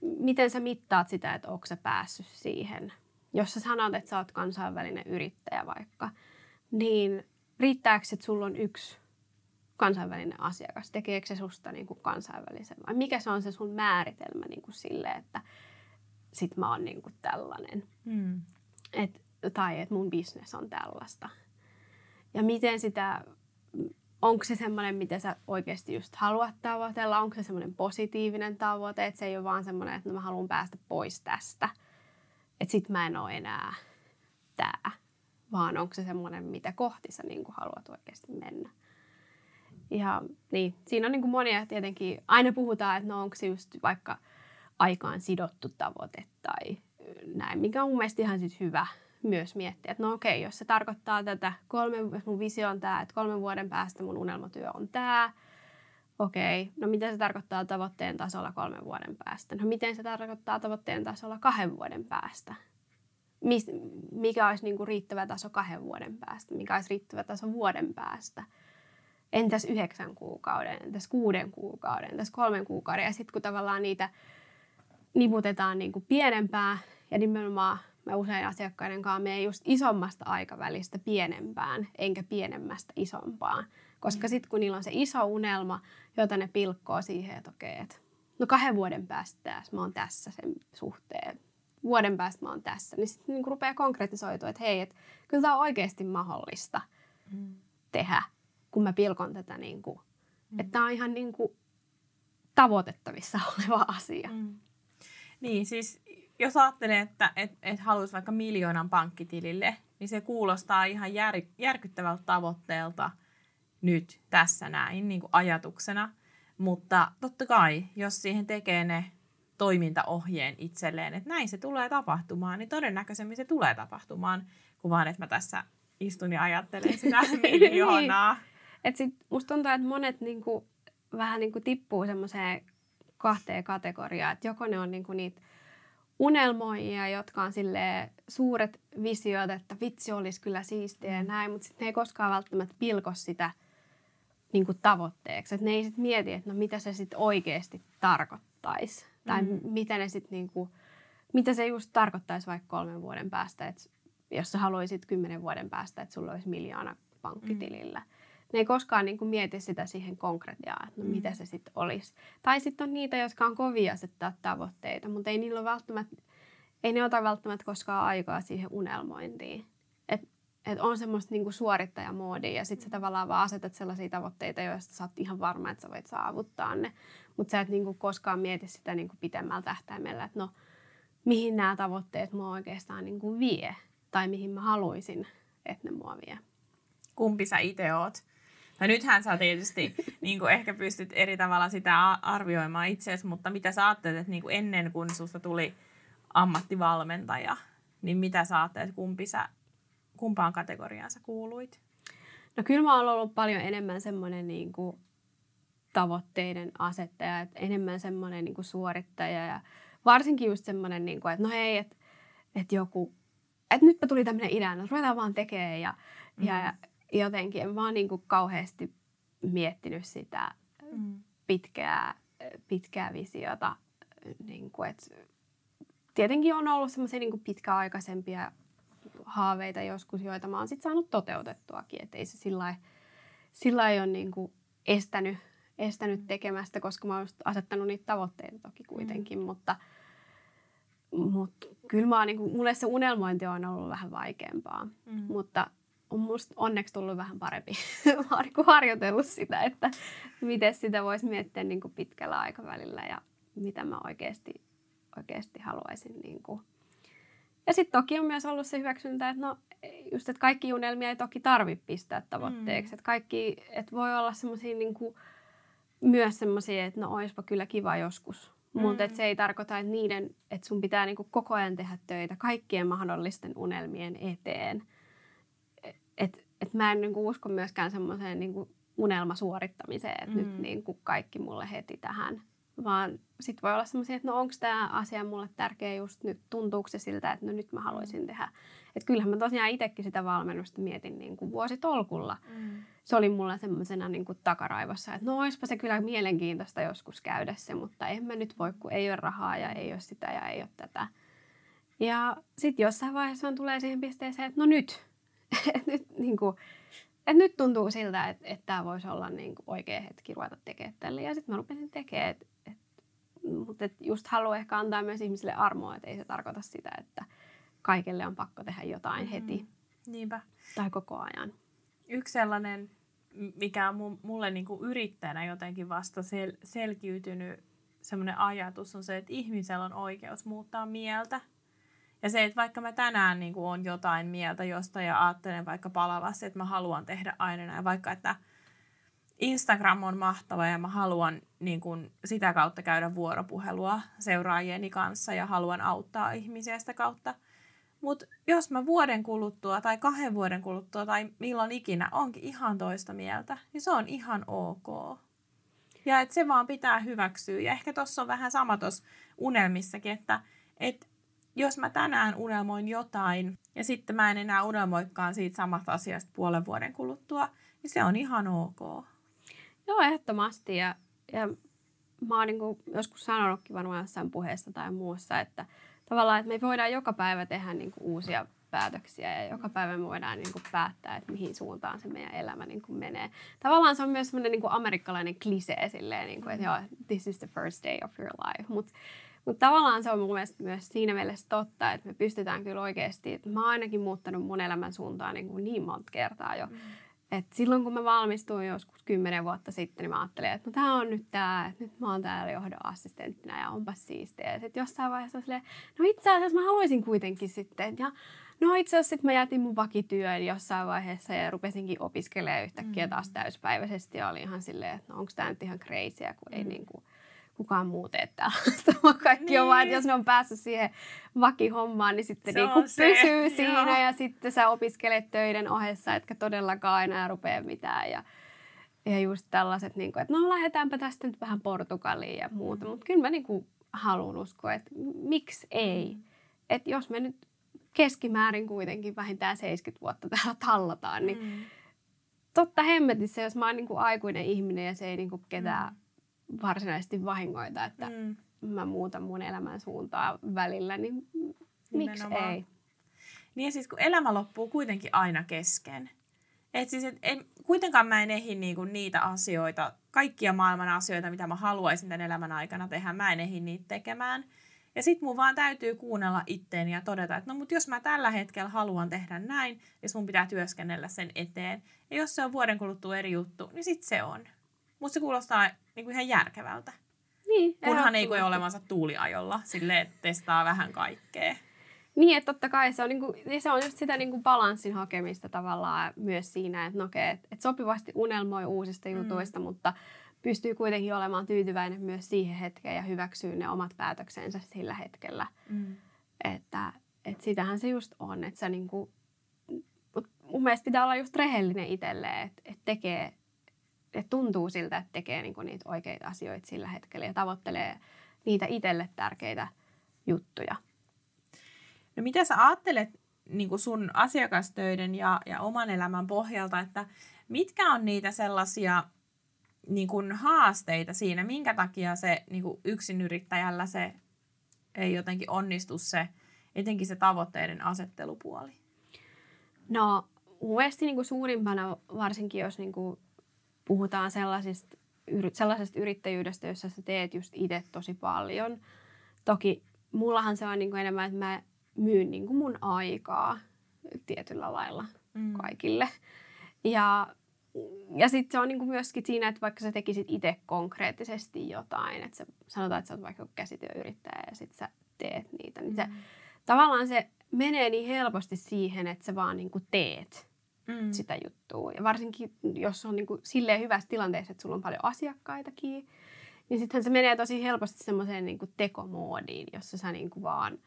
miten sä mittaat sitä, että onko sä päässyt siihen? Jos sä sanot, että sä oot kansainvälinen yrittäjä vaikka, niin riittääkö, että sulla on yksi kansainvälinen asiakas? Tekeekö se susta niin kuin kansainvälisen vai mikä se on se sun määritelmä niin kuin sille, että sit mä oon niin kuin tällainen. Mm. Et, tai että mun business on tällaista. Ja miten sitä, onko se semmoinen, mitä sä oikeasti just haluat tavoitella? Onko se semmoinen positiivinen tavoite, että se ei ole vaan semmoinen, että no mä haluan päästä pois tästä. Että sit mä en ole enää tää. Vaan onko se semmoinen, mitä kohti sä niin haluat oikeasti mennä. Ja niin, siinä on niin kuin monia tietenkin, aina puhutaan, että no onko se just vaikka aikaan sidottu tavoite tai näin, mikä on mun mielestä ihan sit hyvä myös miettiä, että no okei, jos se tarkoittaa tätä, kolme, jos mun visio on tämä, että kolmen vuoden päästä mun unelmatyö on tämä, okei, no mitä se tarkoittaa tavoitteen tasolla kolmen vuoden päästä? No miten se tarkoittaa tavoitteen tasolla kahden vuoden päästä? Mis, mikä olisi niin kuin riittävä taso kahden vuoden päästä? Mikä olisi riittävä taso vuoden päästä? Entäs yhdeksän kuukauden, entäs kuuden kuukauden, entäs kolmen kuukauden? Ja sitten kun tavallaan niitä niputetaan niin kuin pienempää ja nimenomaan mä usein asiakkaiden kanssa menen just isommasta aikavälistä pienempään, enkä pienemmästä isompaan. Koska mm. sitten kun niillä on se iso unelma, jota ne pilkkoo siihen, että okei, että no kahden vuoden päästä tässä, mä oon tässä sen suhteen. Vuoden päästä mä oon tässä. Niin sitten niin rupeaa konkretisoitua, että hei, että kyllä tämä on oikeasti mahdollista mm. tehdä, kun mä pilkon tätä niin kuin, mm. että tämä on ihan niin kuin tavoitettavissa oleva asia. Mm. Niin, siis jos ajattelee, että et, et haluaisi vaikka miljoonan pankkitilille, niin se kuulostaa ihan jär, järkyttävältä tavoitteelta nyt tässä näin niin kuin ajatuksena. Mutta totta kai, jos siihen tekee ne toimintaohjeen itselleen, että näin se tulee tapahtumaan, niin todennäköisemmin se tulee tapahtumaan, kuin vaan, että mä tässä istun ja ajattelen sitä miljoonaa. niin. Et sit musta tuntuu, että monet niinku, vähän niinku tippuu semmoiseen kahteen kategoriaan, että joko ne on niinku niitä unelmoijia, jotka on sille suuret visiot, että vitsi olisi kyllä siistiä ja mm. näin, mutta sitten ne ei koskaan välttämättä pilko sitä niin kuin tavoitteeksi. Että ne ei sitten mieti, että no mitä se sitten oikeasti tarkoittaisi. Tai mm. mitä ne sitten niin kuin, mitä se just tarkoittaisi vaikka kolmen vuoden päästä, että jos sä haluaisit kymmenen vuoden päästä, että sulla olisi miljoona pankkitilillä. Mm ne ei koskaan niin kuin mieti sitä siihen konkretiaan, että no mm. mitä se sitten olisi. Tai sitten on niitä, jotka on kovia asettaa tavoitteita, mutta ei niillä ole välttämättä, ei ne ota välttämättä koskaan aikaa siihen unelmointiin. Et, et on semmoista niin kuin suorittajamoodia ja sitten sä tavallaan vaan asetat sellaisia tavoitteita, joista sä oot ihan varma, että sä voit saavuttaa ne. Mutta sä et niin kuin koskaan mieti sitä niin kuin pitemmällä tähtäimellä, että no mihin nämä tavoitteet mua oikeastaan niin kuin vie tai mihin mä haluaisin, että ne mua vie. Kumpi sä itse oot? No nythän sä tietysti niin kuin ehkä pystyt eri tavalla sitä arvioimaan itseäsi, mutta mitä sä ajattelet, että niin kuin ennen kuin susta tuli ammattivalmentaja, niin mitä sä ajattelet, kumpi sä, kumpaan kategoriaan sä kuuluit? No kyllä mä oon ollut paljon enemmän semmoinen niin kuin tavoitteiden asettaja, että enemmän semmoinen niin kuin suorittaja ja varsinkin just semmoinen, niin kuin, että no hei, että, että joku, että nyt tuli tämmöinen idea, että no ruvetaan vaan tekemään ja, mm. ja jotenkin en vaan niin kuin kauheasti miettinyt sitä mm. pitkää, pitkää visiota. Niin kuin, että tietenkin on ollut semmoisia niin pitkäaikaisempia haaveita joskus, joita mä oon sitten saanut toteutettuakin. Että ei se sillä ei ole niin kuin estänyt, estänyt tekemästä, koska mä oon asettanut niitä tavoitteita toki kuitenkin. Mm. Mutta, mutta kyllä mä niin kuin, mulle se unelmointi on ollut vähän vaikeampaa. Mm. Mutta on musta onneksi tullut vähän parempi. Mä oon harjoitellut sitä, että miten sitä voisi miettiä niin kuin pitkällä aikavälillä ja mitä mä oikeasti, oikeasti haluaisin. Niin kuin. Ja sitten toki on myös ollut se hyväksyntä, että no just, että kaikki unelmia ei toki tarvitse pistää tavoitteeksi. Mm. Että kaikki, että voi olla semmoisia niin kuin, myös semmoisia, että no oispa kyllä kiva joskus. Mm. Mutta se ei tarkoita, että niiden, että sun pitää niin kuin koko ajan tehdä töitä kaikkien mahdollisten unelmien eteen – että et mä en niinku usko myöskään semmoiseen niinku unelmasuorittamiseen, että mm. nyt niinku kaikki mulle heti tähän. Vaan sit voi olla semmoisia, että no onko tämä asia mulle tärkeä just nyt, tuntuuko se siltä, että no nyt mä haluaisin tehdä. Että kyllähän mä tosiaan itsekin sitä valmennusta mietin niin kuin vuositolkulla. Mm. Se oli mulla semmoisena niin kuin takaraivossa, että no olisipa se kyllä mielenkiintoista joskus käydä se, mutta en mä nyt voi, kun ei ole rahaa ja ei ole sitä ja ei ole tätä. Ja sitten jossain vaiheessa tulee siihen pisteeseen, että no nyt, nyt, niin kuin, että nyt tuntuu siltä, että, että tämä voisi olla niin kuin oikea hetki ruveta tekemään tälle. Ja sitten mä rupesin tekemään, mutta et just haluan ehkä antaa myös ihmisille armoa, että ei se tarkoita sitä, että kaikille on pakko tehdä jotain mm-hmm. heti. Niinpä. Tai koko ajan. Yksi sellainen, mikä on mulle niin kuin yrittäjänä jotenkin vasta sel- selkiytynyt semmoinen ajatus on se, että ihmisellä on oikeus muuttaa mieltä. Ja se, että vaikka mä tänään niin kuin on jotain mieltä josta ja ajattelen vaikka palavasti, että mä haluan tehdä aina näin, vaikka että Instagram on mahtava ja mä haluan niin kuin, sitä kautta käydä vuoropuhelua seuraajieni kanssa ja haluan auttaa ihmisiä sitä kautta. Mutta jos mä vuoden kuluttua tai kahden vuoden kuluttua tai milloin ikinä onkin ihan toista mieltä, niin se on ihan ok. Ja että se vaan pitää hyväksyä. Ja ehkä tuossa on vähän sama tuossa unelmissakin, että, että jos mä tänään unelmoin jotain ja sitten mä en enää unelmoikaan siitä samasta asiasta puolen vuoden kuluttua, niin se on ihan ok. Joo, ehdottomasti. Ja, ja mä oon niin joskus sanonutkin varmaan jossain puheessa tai muussa, että tavallaan, että me voidaan joka päivä tehdä niin kuin uusia päätöksiä ja joka päivä me voidaan niin kuin päättää, että mihin suuntaan se meidän elämä niin kuin menee. Tavallaan se on myös semmoinen niin kuin amerikkalainen klisee silleen, niin kuin, että joo, this is the first day of your life. Mutta mut tavallaan se on mun mielestä myös siinä mielessä totta, että me pystytään kyllä oikeasti, että mä oon ainakin muuttanut mun elämän suuntaan niin, kuin niin monta kertaa jo. Mm et silloin kun mä valmistuin joskus kymmenen vuotta sitten, niin mä ajattelin, että no tämä on nyt tämä, että nyt mä oon täällä johdon assistenttina ja onpa siistiä. Ja sitten jossain vaiheessa silleen, no itse asiassa mä haluaisin kuitenkin sitten. Ja no itse asiassa sitten mä jätin mun vakityön jossain vaiheessa ja rupesinkin opiskelemaan yhtäkkiä taas mm. täyspäiväisesti. Ja oli ihan silleen, että no onko tämä nyt ihan crazyä, kun ei mm. niin kuin, kukaan muu tee tällaista, vaan kaikki niin. on vaan, että jos ne on päässyt siihen vakihommaan, niin sitten niin kuin pysyy se. siinä Joo. ja sitten sä opiskelet töiden ohessa, etkä todellakaan enää rupea mitään ja ja just tällaiset, niin kuin, että no lähdetäänpä tästä nyt vähän Portugaliin ja muuta. Mutta kyllä mä niin kuin haluan uskoa, että miksi ei. Mm. Että jos me nyt keskimäärin kuitenkin vähintään 70 vuotta täällä tallataan, niin mm. totta hemmetissä, jos mä oon niin kuin aikuinen ihminen ja se ei niin kuin ketään mm varsinaisesti vahingoita, että mm. mä muutan mun elämän suuntaa välillä, niin miksi ei? Niin ja siis kun elämä loppuu kuitenkin aina kesken. Et siis, et, en, kuitenkaan mä en ehdi niinku niitä asioita, kaikkia maailman asioita, mitä mä haluaisin tämän elämän aikana tehdä, mä en ehdi niitä tekemään. Ja sit mun vaan täytyy kuunnella itteeni ja todeta, että no mut jos mä tällä hetkellä haluan tehdä näin, niin mun pitää työskennellä sen eteen. Ja jos se on vuoden kuluttua eri juttu, niin sit se on. Musta se kuulostaa niin kuin ihan järkevältä. Niin, Kunhan ei koe olevansa tuuliajolla, sille että testaa vähän kaikkea. Niin, että totta kai se on, niinku, se on just sitä niinku balanssin hakemista tavallaan myös siinä, että no okay, et, et sopivasti unelmoi uusista mm. jutuista, mutta pystyy kuitenkin olemaan tyytyväinen myös siihen hetkeen ja hyväksyy ne omat päätöksensä sillä hetkellä. Mm. Että et sitähän se just on, että sä niinku, mun mielestä pitää olla just rehellinen itselleen, että et tekee että tuntuu siltä, että tekee niin kuin niitä oikeita asioita sillä hetkellä ja tavoittelee niitä itselle tärkeitä juttuja. No mitä sä ajattelet niin kuin sun asiakastöiden ja, ja oman elämän pohjalta, että mitkä on niitä sellaisia niin kuin haasteita siinä, minkä takia se niin kuin yksinyrittäjällä se ei jotenkin onnistu se, etenkin se tavoitteiden asettelupuoli? No, mielestäni niin kuin suurimpana, varsinkin jos niin kuin puhutaan sellaisista, sellaisesta yrittäjyydestä, jossa sä teet just itse tosi paljon. Toki mullahan se on niin kuin enemmän, että mä myyn niin kuin mun aikaa tietyllä lailla mm. kaikille. Ja, ja sitten se on niin kuin myöskin siinä, että vaikka sä tekisit itse konkreettisesti jotain, että sä, sanotaan, että sä oot vaikka käsityöyrittäjä ja sitten sä teet niitä, niin se, mm. tavallaan se menee niin helposti siihen, että sä vaan niin kuin teet mm. sitä juttua. Ja varsinkin, jos on niin kuin silleen hyvässä tilanteessa, että sulla on paljon asiakkaitakin, niin sittenhän se menee tosi helposti semmoiseen niin tekomoodiin, jossa sä niin kuin vaan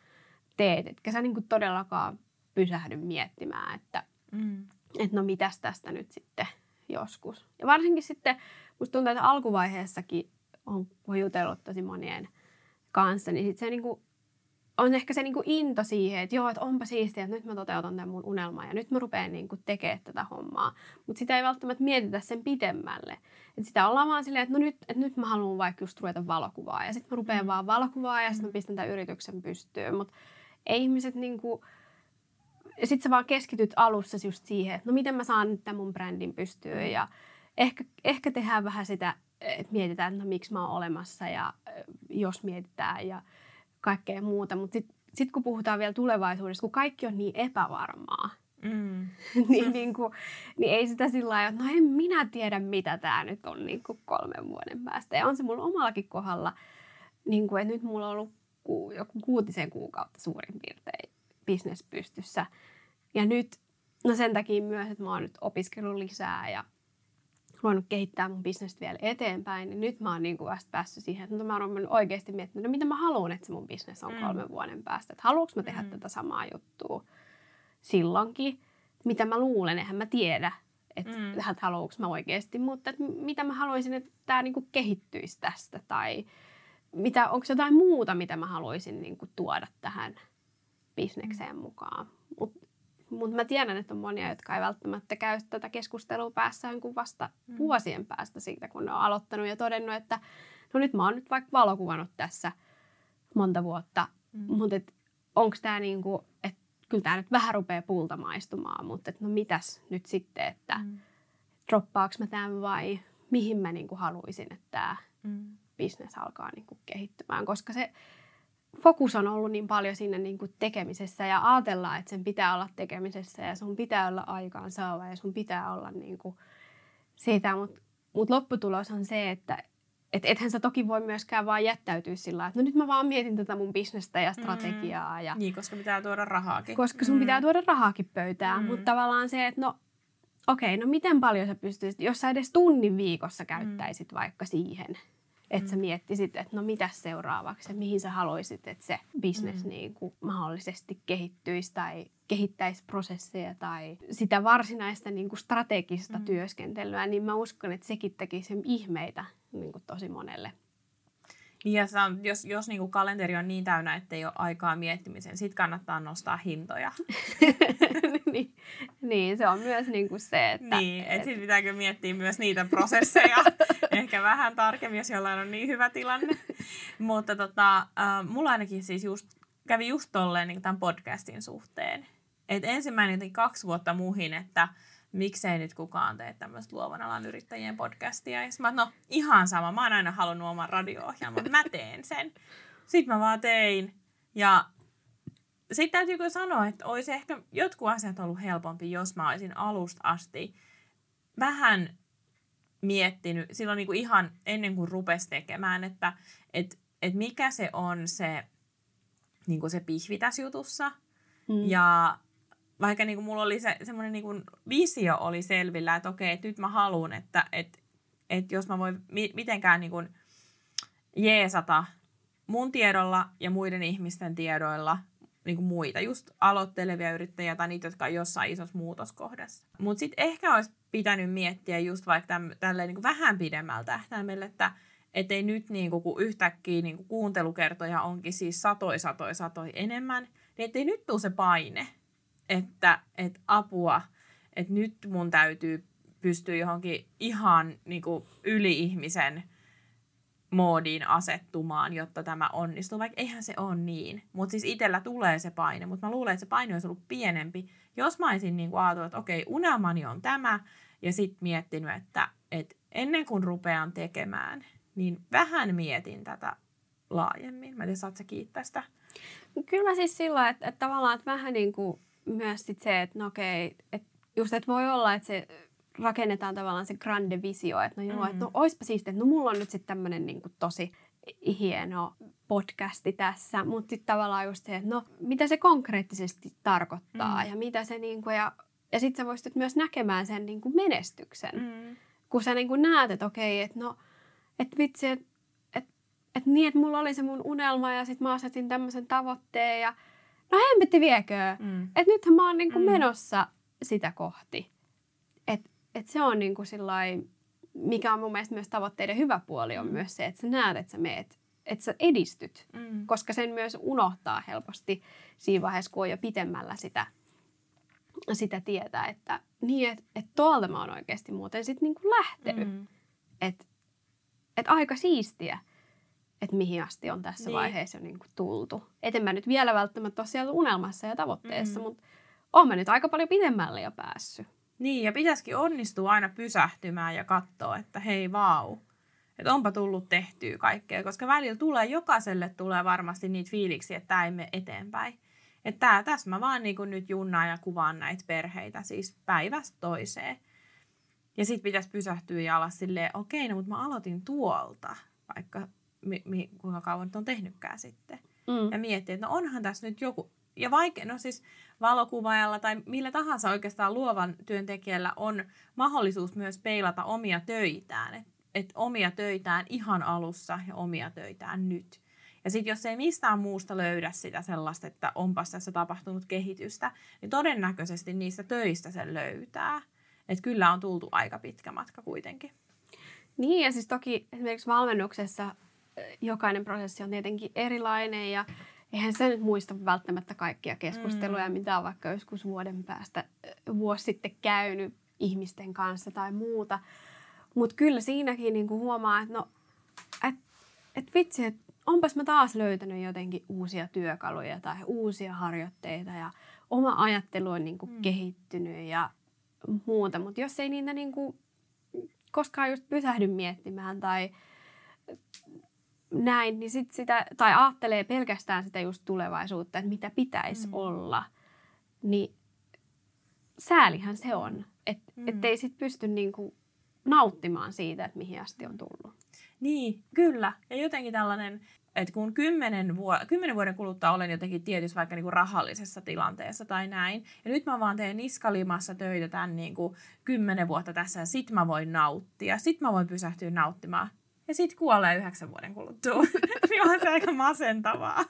teet. Etkä sä niin kuin todellakaan pysähdy miettimään, että, mm. että no mitäs tästä nyt sitten joskus. Ja varsinkin sitten, musta tuntuu, että alkuvaiheessakin on, kun jutellut tosi monien kanssa, niin sitten se niin kuin on ehkä se niinku into siihen, että joo, että onpa siistiä, että nyt mä toteutan tämän mun unelman ja nyt mä rupean niinku tekemään tätä hommaa. Mutta sitä ei välttämättä mietitä sen pitemmälle. Et sitä ollaan vaan silleen, että no nyt, että nyt mä haluan vaikka just ruveta valokuvaa ja sitten mä rupean mm. vaan valokuvaa ja sitten mä pistän tämän yrityksen pystyyn. Mutta ei ihmiset niinku, ja sitten sä vaan keskityt alussa just siihen, että no miten mä saan nyt tämän mun brändin pystyyn ja ehkä, ehkä tehdään vähän sitä et mietitään, että no miksi mä oon olemassa ja jos mietitään ja kaikkea muuta. Mutta sitten sit kun puhutaan vielä tulevaisuudesta, kun kaikki on niin epävarmaa, mm. niin, niin, kuin, niin ei sitä sillä lailla, että no en minä tiedä, mitä tämä nyt on niin kuin kolmen vuoden päästä. Ja on se mulla omallakin kohdalla, niin kuin, että nyt mulla on ollut ku, joku kuutisen kuukautta suurin piirtein bisnes pystyssä. Ja nyt, no sen takia myös, että mä oon nyt opiskellut lisää ja voinut kehittää mun bisnestä vielä eteenpäin, niin nyt mä oon niin kuin vasta päässyt siihen, että no mä oon oikeasti miettinyt, no mitä mä haluan, että se mun bisnes on mm. kolmen vuoden päästä. Että haluanko mä tehdä mm. tätä samaa juttua silloinkin, mitä mä luulen, eihän mä tiedä, että mm. haluanko mä oikeasti, mutta että mitä mä haluaisin, että tämä niin kuin kehittyisi tästä tai mitä, onko jotain muuta, mitä mä haluaisin niin kuin tuoda tähän bisnekseen mm. mukaan. Mutta mutta mä tiedän, että on monia, jotka ei välttämättä käy tätä keskustelua päässään kuin vasta mm. vuosien päästä siitä, kun ne on aloittanut ja todennut, että no nyt mä oon nyt vaikka valokuvannut tässä monta vuotta, mm. mutta onko tämä niin kuin, että kyllä tämä nyt vähän rupeaa puulta maistumaan, mutta et no mitäs nyt sitten, että mm. droppaaks mä tämän vai mihin mä niin kuin haluaisin, että tämä mm. bisnes alkaa niin kuin kehittymään, koska se fokus on ollut niin paljon siinä niin kuin tekemisessä ja ajatellaan, että sen pitää olla tekemisessä ja sun pitää olla aikaan saava ja sun pitää olla niin kuin siitä, mutta mut lopputulos on se, että et ethän sä toki voi myöskään vaan jättäytyä sillä että no nyt mä vaan mietin tätä mun bisnestä ja strategiaa. Ja, mm. Niin, koska pitää tuoda rahaakin. Koska sun mm. pitää tuoda rahaakin pöytään, mm. mutta tavallaan se, että no okei, okay, no miten paljon sä pystyisit, jos sä edes tunnin viikossa käyttäisit mm. vaikka siihen, että sä mm. miettisit, että no mitä seuraavaksi ja mihin sä haluaisit, että se bisnes mm. niin kuin mahdollisesti kehittyisi tai kehittäisi prosesseja tai sitä varsinaista niin kuin strategista mm. työskentelyä, niin mä uskon, että sekin tekisi ihmeitä niin kuin tosi monelle niin ja jos, jos niin kuin kalenteri on niin täynnä, että ei ole aikaa miettimiseen, sitten kannattaa nostaa hintoja. niin, niin, se on myös niin kuin se, että... Niin, että et sitten pitääkö miettiä myös niitä prosesseja ehkä vähän tarkemmin, jos jollain on niin hyvä tilanne. Mutta tota, äh, mulla ainakin siis just, kävi just tolleen niin tämän podcastin suhteen. Et ensimmäinen kaksi vuotta muhin, että miksei nyt kukaan tee tämmöistä luovan alan yrittäjien podcastia. Ja mä no ihan sama, mä oon aina halunnut oman radio-ohjelman, mä teen sen. Sitten mä vaan tein. Ja sitten täytyykö sanoa, että olisi ehkä jotkut asiat ollut helpompi, jos mä olisin alusta asti vähän miettinyt, silloin niin kuin ihan ennen kuin rupesi tekemään, että et, et mikä se on se, niin kuin se pihvi tässä jutussa. Mm. Ja vaikka niin kuin mulla oli se, semmoinen niin kuin visio oli selvillä, että okei, että nyt mä haluan, että, että, että jos mä voin mi- mitenkään niin kuin jeesata mun tiedolla ja muiden ihmisten tiedoilla niin kuin muita, just aloittelevia yrittäjiä tai niitä, jotka on jossain isossa muutoskohdassa. Mutta sitten ehkä olisi pitänyt miettiä just vaikka täm, tälleen niin kuin vähän pidemmällä tähtäimellä, että ei nyt niin kuin, kun yhtäkkiä niin kuin kuuntelukertoja onkin siis satoi, satoi, satoi enemmän, niin ettei nyt tule se paine, että, että apua, että nyt mun täytyy pystyä johonkin ihan niin kuin yli-ihmisen moodiin asettumaan, jotta tämä onnistuu, vaikka eihän se ole niin. Mutta siis itsellä tulee se paine, mutta mä luulen, että se paine olisi ollut pienempi, jos mä olisin niin ajatellut, että okei, unelmani on tämä, ja sitten miettinyt, että, että ennen kuin rupean tekemään, niin vähän mietin tätä laajemmin. Mä en tiedä, sä kiittää sitä? Kyllä mä siis sillä että, että tavallaan, että vähän niin kuin myös sit se, että no okei, että just, että voi olla, että se rakennetaan tavallaan se grande visio, että no joo, mm. että no oispa siistiä, että no mulla on nyt sitten tämmöinen niin tosi hieno podcasti tässä, mutta sitten tavallaan just se, että no mitä se konkreettisesti tarkoittaa mm. ja mitä se niin kuin, ja, ja sitten sä voisit myös näkemään sen niin kuin menestyksen, mm. kun sä niin kuin näet, että okei, että no, että vitsi, että et, et niin, että mulla oli se mun unelma ja sitten mä asetin tämmöisen tavoitteen ja no hemmetti viekö. Mm. Että nythän mä oon niinku mm. menossa sitä kohti. Että et se on niinku sillai, mikä on mun mielestä myös tavoitteiden hyvä puoli, on mm. myös se, että sä näet, että sä meet, että sä edistyt. Mm. Koska sen myös unohtaa helposti siinä vaiheessa, kun on jo pitemmällä sitä, sitä tietä, että niin, että et tuolta mä oon oikeasti muuten sitten niinku lähtenyt. Mm. Että et aika siistiä että mihin asti on tässä niin. vaiheessa jo niin kuin tultu. Et en mä nyt vielä välttämättä ole siellä unelmassa ja tavoitteessa, mm. mutta oon mä nyt aika paljon pidemmälle jo päässyt. Niin, ja pitäisikin onnistua aina pysähtymään ja katsoa, että hei vau, Että onpa tullut tehtyä kaikkea, koska välillä tulee, jokaiselle tulee varmasti niitä fiiliksiä, että tämä ei mene eteenpäin. Että tässä mä vaan niin nyt junnaan ja kuvaan näitä perheitä siis päivästä toiseen. Ja sitten pitäisi pysähtyä ja olla silleen, okei, no mutta mä aloitin tuolta, vaikka mi, mi, kuinka kauan nyt on tehnytkään sitten. Mm. Ja miettiä, että no onhan tässä nyt joku, ja vaikka, no siis valokuvaajalla tai millä tahansa oikeastaan luovan työntekijällä on mahdollisuus myös peilata omia töitään. Että et omia töitään ihan alussa ja omia töitään nyt. Ja sitten jos ei mistään muusta löydä sitä sellaista, että onpas tässä tapahtunut kehitystä, niin todennäköisesti niistä töistä sen löytää. Että kyllä on tultu aika pitkä matka kuitenkin. Niin ja siis toki esimerkiksi valmennuksessa jokainen prosessi on tietenkin erilainen ja eihän se nyt muista välttämättä kaikkia keskusteluja, mm. mitä on vaikka joskus vuoden päästä vuosi sitten käynyt ihmisten kanssa tai muuta. Mutta kyllä siinäkin niinku huomaa, että no, et, et vitsi, että onpas mä taas löytänyt jotenkin uusia työkaluja tai uusia harjoitteita ja oma ajattelu on niinku mm. kehittynyt ja muuta. Mutta jos ei niitä niinku koskaan just pysähdy miettimään tai näin, niin sit sitä, tai ajattelee pelkästään sitä just tulevaisuutta, että mitä pitäisi mm. olla, niin säälihän se on. Et, mm. Ettei sit pysty niinku nauttimaan siitä, että mihin asti on tullut. Niin, kyllä. Ja jotenkin tällainen, että kun kymmenen, vuo- kymmenen vuoden kuluttua olen jotenkin tietysti vaikka niinku rahallisessa tilanteessa tai näin, ja nyt mä vaan teen niskalimassa töitä tämän niinku kymmenen vuotta tässä, ja sit mä voin nauttia, sit mä voin pysähtyä nauttimaan ja sitten kuolee yhdeksän vuoden kuluttua. niin on se aika masentavaa.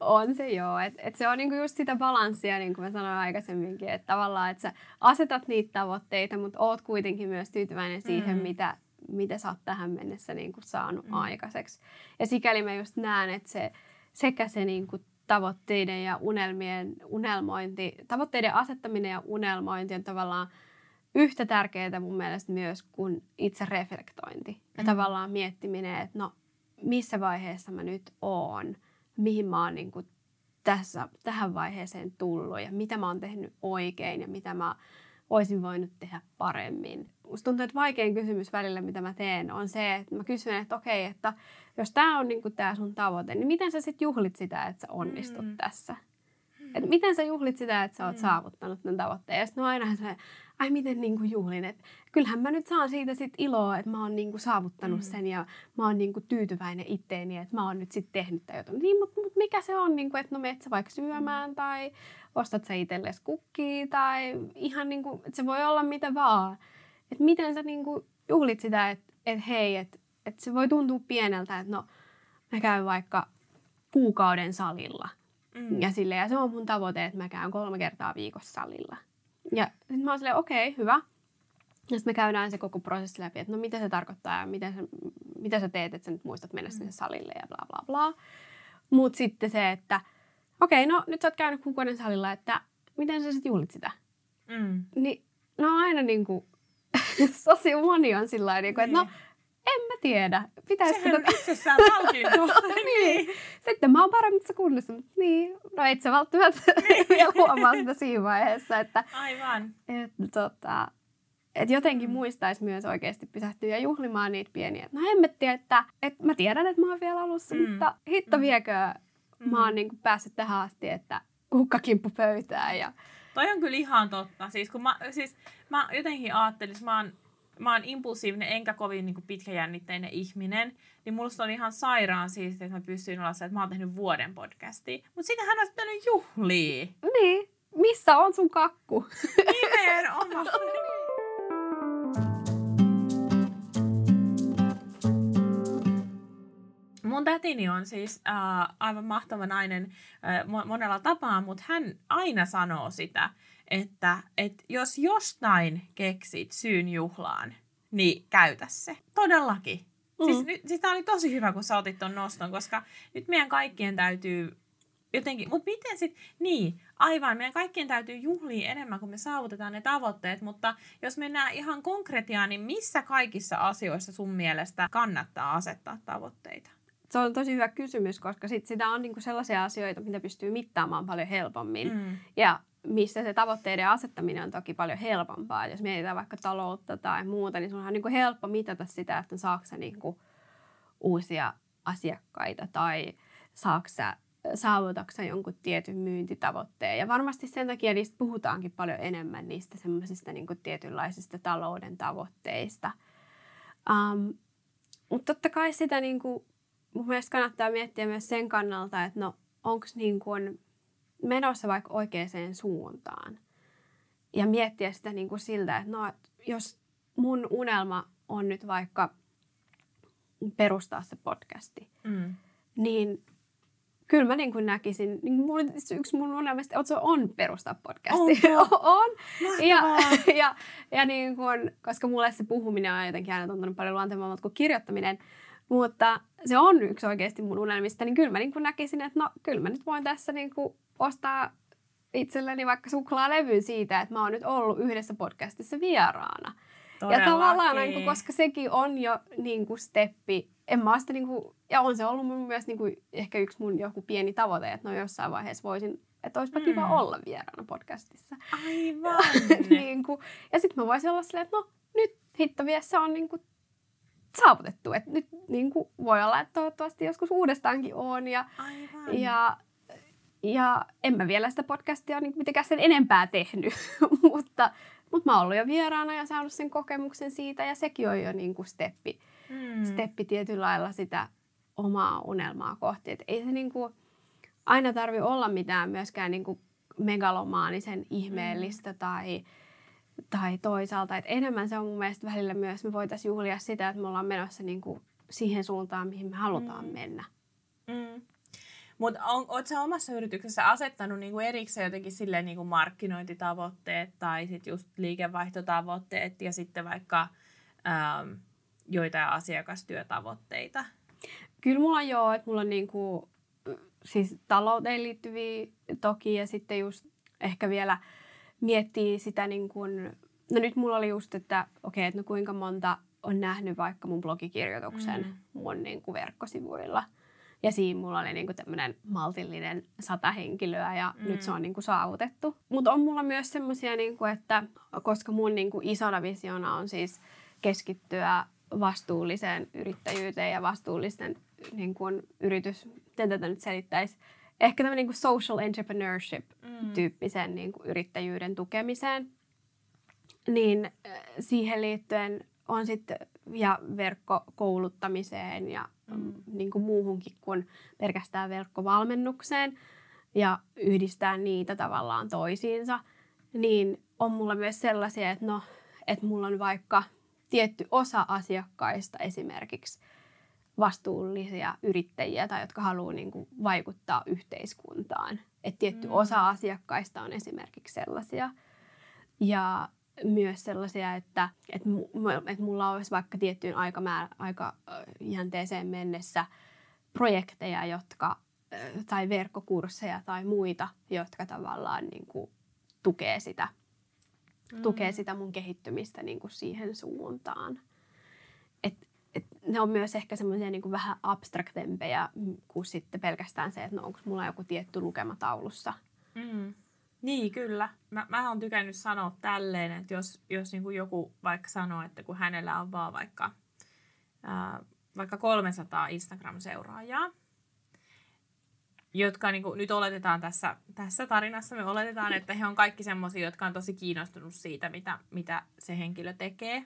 On se joo. Et, et se on niinku just sitä balanssia, niin kuin mä sanoin aikaisemminkin, että tavallaan, että sä asetat niitä tavoitteita, mutta oot kuitenkin myös tyytyväinen siihen, mm. mitä, mitä sä oot tähän mennessä niinku saanut mm. aikaiseksi. Ja sikäli mä just näen, että se, sekä se niinku tavoitteiden ja unelmien unelmointi, tavoitteiden asettaminen ja unelmointi on tavallaan – yhtä tärkeää mun mielestä myös kuin itse reflektointi. Ja mm. tavallaan miettiminen, että no missä vaiheessa mä nyt oon, mihin mä oon niin kuin tässä, tähän vaiheeseen tullut ja mitä mä oon tehnyt oikein ja mitä mä olisin voinut tehdä paremmin. Musta tuntuu, että vaikein kysymys välillä, mitä mä teen, on se, että mä kysyn, että okei, että jos tämä on niin tämä sun tavoite, niin miten sä sitten juhlit sitä, että sä onnistut mm. tässä? Et miten sä juhlit sitä, että sä oot mm. saavuttanut tämän tavoitteen? Ja sitten aina se, ai miten niin kuin juhlin. Et kyllähän mä nyt saan siitä sit iloa, että mä oon niin kuin saavuttanut mm. sen ja mä oon niin kuin tyytyväinen itteeni, että mä oon nyt sitten tehnyt tämän jotain. Niin, mutta mut mikä se on, niin kuin, että no meet sä vaikka syömään mm. tai ostat sä itsellesi kukkii tai ihan niin kuin, että se voi olla mitä vaan. Että miten sä niin kuin juhlit sitä, että et hei, että et se voi tuntua pieneltä, että no mä käyn vaikka kuukauden salilla – Mm. Ja, sille, ja se on mun tavoite, että mä käyn kolme kertaa viikossa salilla. Ja sitten mä oon silleen, okei, okay, hyvä. Ja sitten me käydään se koko prosessi läpi, että no mitä se tarkoittaa ja miten sä, mitä sä teet, että sä nyt muistat mennä mm. sinne salille ja bla bla bla. Mutta sitten se, että okei, okay, no nyt sä oot käynyt kuukauden salilla, että miten sä sitten juhlit sitä? Mm. Niin no aina niin kuin, tosi moni on sillä tavalla, niin että no niin en mä tiedä. Pitäisikö Sehän tätä... itsessään palkinto. niin. Sitten mä oon paremmassa kunnossa. Niin. No et sä välttämättä niin. vielä huomaa sitä siinä vaiheessa. Että, Aivan. Että, tota, että jotenkin mm. muistaisi myös oikeasti pysähtyä ja juhlimaan niitä pieniä. No tiedä, että, että mä tiedän, että mä oon vielä alussa, mm. mutta hitto mm. viekö mm. mä oon niin kuin päässyt tähän asti, että kukkakimppu pöytään. Ja... Toi on kyllä ihan totta. Siis, kun mä, siis, mä jotenkin ajattelin, mä oon mä oon impulsiivinen enkä kovin niin kuin pitkäjännitteinen ihminen, niin musta on ihan sairaan siistiä, että mä pystyin olla se, että mä oon tehnyt vuoden podcastia. Mutta sitähän on sitten juhlia. Niin. Missä on sun kakku? Nimenomaan. Mun tätini on siis äh, aivan mahtava nainen äh, monella tapaa, mutta hän aina sanoo sitä, että, että jos jostain keksit syyn juhlaan, niin käytä se. Todellakin. Mm. Siis, nyt, siis tämä oli tosi hyvä, kun sä otit ton noston, koska nyt meidän kaikkien täytyy jotenkin, mutta miten sitten, niin, aivan, meidän kaikkien täytyy juhlia enemmän, kun me saavutetaan ne tavoitteet, mutta jos mennään ihan konkretiaan, niin missä kaikissa asioissa sun mielestä kannattaa asettaa tavoitteita? Se on tosi hyvä kysymys, koska sit sitä on niinku sellaisia asioita, mitä pystyy mittaamaan paljon helpommin. Mm. Ja missä se tavoitteiden asettaminen on toki paljon helpompaa. Jos mietitään vaikka taloutta tai muuta, niin sun on niin kuin helppo mitata sitä, että saako niin kuin uusia asiakkaita tai saako saavutatko jonkun tietyn myyntitavoitteen. Ja varmasti sen takia niistä puhutaankin paljon enemmän niistä semmoisista niin tietynlaisista talouden tavoitteista. Um, mutta totta kai sitä niin kuin, mun mielestä kannattaa miettiä myös sen kannalta, että no onko niin kuin menossa vaikka oikeaan suuntaan. Ja miettiä sitä niin kuin siltä, että no, jos mun unelma on nyt vaikka perustaa se podcasti, mm. niin kyllä mä niin kuin näkisin, niin mun, yksi mun unelmista on perustaa podcasti. on. Ja, ja, ja niin kuin, koska mulle se puhuminen on jotenkin aina tuntunut paljon luontevammalta kuin kirjoittaminen, mutta se on yksi oikeasti mun unelmista, niin kyllä mä niin kuin näkisin, että no kyllä mä nyt voin tässä niin kuin ostaa itselleni vaikka suklaalevy siitä, että mä oon nyt ollut yhdessä podcastissa vieraana. Todellakin. Ja tavallaan, niin kuin, koska sekin on jo niin kuin steppi, en mä sitä niin kuin, ja on se ollut mun myös niin kuin, ehkä yksi mun joku pieni tavoite, että no jossain vaiheessa voisin, että olisipa mm. kiva olla vieraana podcastissa. Aivan. niin kuin, ja sitten mä voisin olla silleen, että no nyt hitto se on niin kuin, saavutettu. Että nyt niin kuin, voi olla, että toivottavasti joskus uudestaankin on. Ja, Aivan. ja ja en mä vielä sitä podcastia niin mitenkään sen enempää tehnyt, mutta, mutta mä oon ollut jo vieraana ja saanut sen kokemuksen siitä ja sekin on jo niin kuin steppi, mm. steppi tietyllä lailla sitä omaa unelmaa kohti. Et ei se niin kuin aina tarvi olla mitään myöskään niin kuin megalomaanisen ihmeellistä mm. tai, tai toisaalta. Et enemmän se on mun mielestä välillä myös, me voitaisiin juhlia sitä, että me ollaan menossa niin kuin siihen suuntaan, mihin me halutaan mm. mennä. Mm. Mutta oletko omassa yrityksessä asettanut niinku erikseen jotenkin silleen niinku markkinointitavoitteet tai sitten just liikevaihtotavoitteet ja sitten vaikka ähm, joitain asiakastyötavoitteita? Kyllä mulla joo, että mulla on niinku, siis talouteen liittyviä toki ja sitten just ehkä vielä miettii sitä niin kuin, no nyt mulla oli just, että okei, okay, että no kuinka monta on nähnyt vaikka mun blogikirjoituksen mm. mun niin kuin verkkosivuilla – ja siinä mulla oli niinku tämmöinen maltillinen sata henkilöä ja mm. nyt se on niinku saavutettu. Mutta on mulla myös semmoisia, niinku, että koska mun niinku isona visiona on siis keskittyä vastuulliseen yrittäjyyteen ja vastuullisten niin kuin yritys, miten tätä nyt selittäisi, ehkä tämmöinen niin social entrepreneurship-tyyppisen mm. niin kuin yrittäjyyden tukemiseen. Niin äh, siihen liittyen on sitten ja verkkokouluttamiseen ja mm. niin kuin muuhunkin kuin pelkästään verkkovalmennukseen ja yhdistää niitä tavallaan toisiinsa, niin on mulla myös sellaisia, että no, että mulla on vaikka tietty osa asiakkaista esimerkiksi vastuullisia yrittäjiä tai jotka haluaa niin kuin vaikuttaa yhteiskuntaan. Et tietty mm. osa asiakkaista on esimerkiksi sellaisia. Ja myös sellaisia, että, että, että mulla olisi vaikka tiettyyn aikamäär, aikajänteeseen mennessä projekteja, jotka, tai verkkokursseja tai muita, jotka tavallaan niin kuin tukee sitä, mm. tukee sitä mun kehittymistä niin kuin siihen suuntaan. Et, et ne on myös ehkä semmoisia niin vähän abstraktempejä kuin sitten pelkästään se, että no onko mulla joku tietty lukema taulussa. Mm. Niin, kyllä. Mä, mä oon tykännyt sanoa tälleen, että jos, jos niin kuin joku vaikka sanoo, että kun hänellä on vaan vaikka, ää, vaikka 300 Instagram-seuraajaa, jotka niin kuin, nyt oletetaan tässä, tässä tarinassa, me oletetaan, että he on kaikki semmoisia, jotka on tosi kiinnostunut siitä, mitä, mitä se henkilö tekee.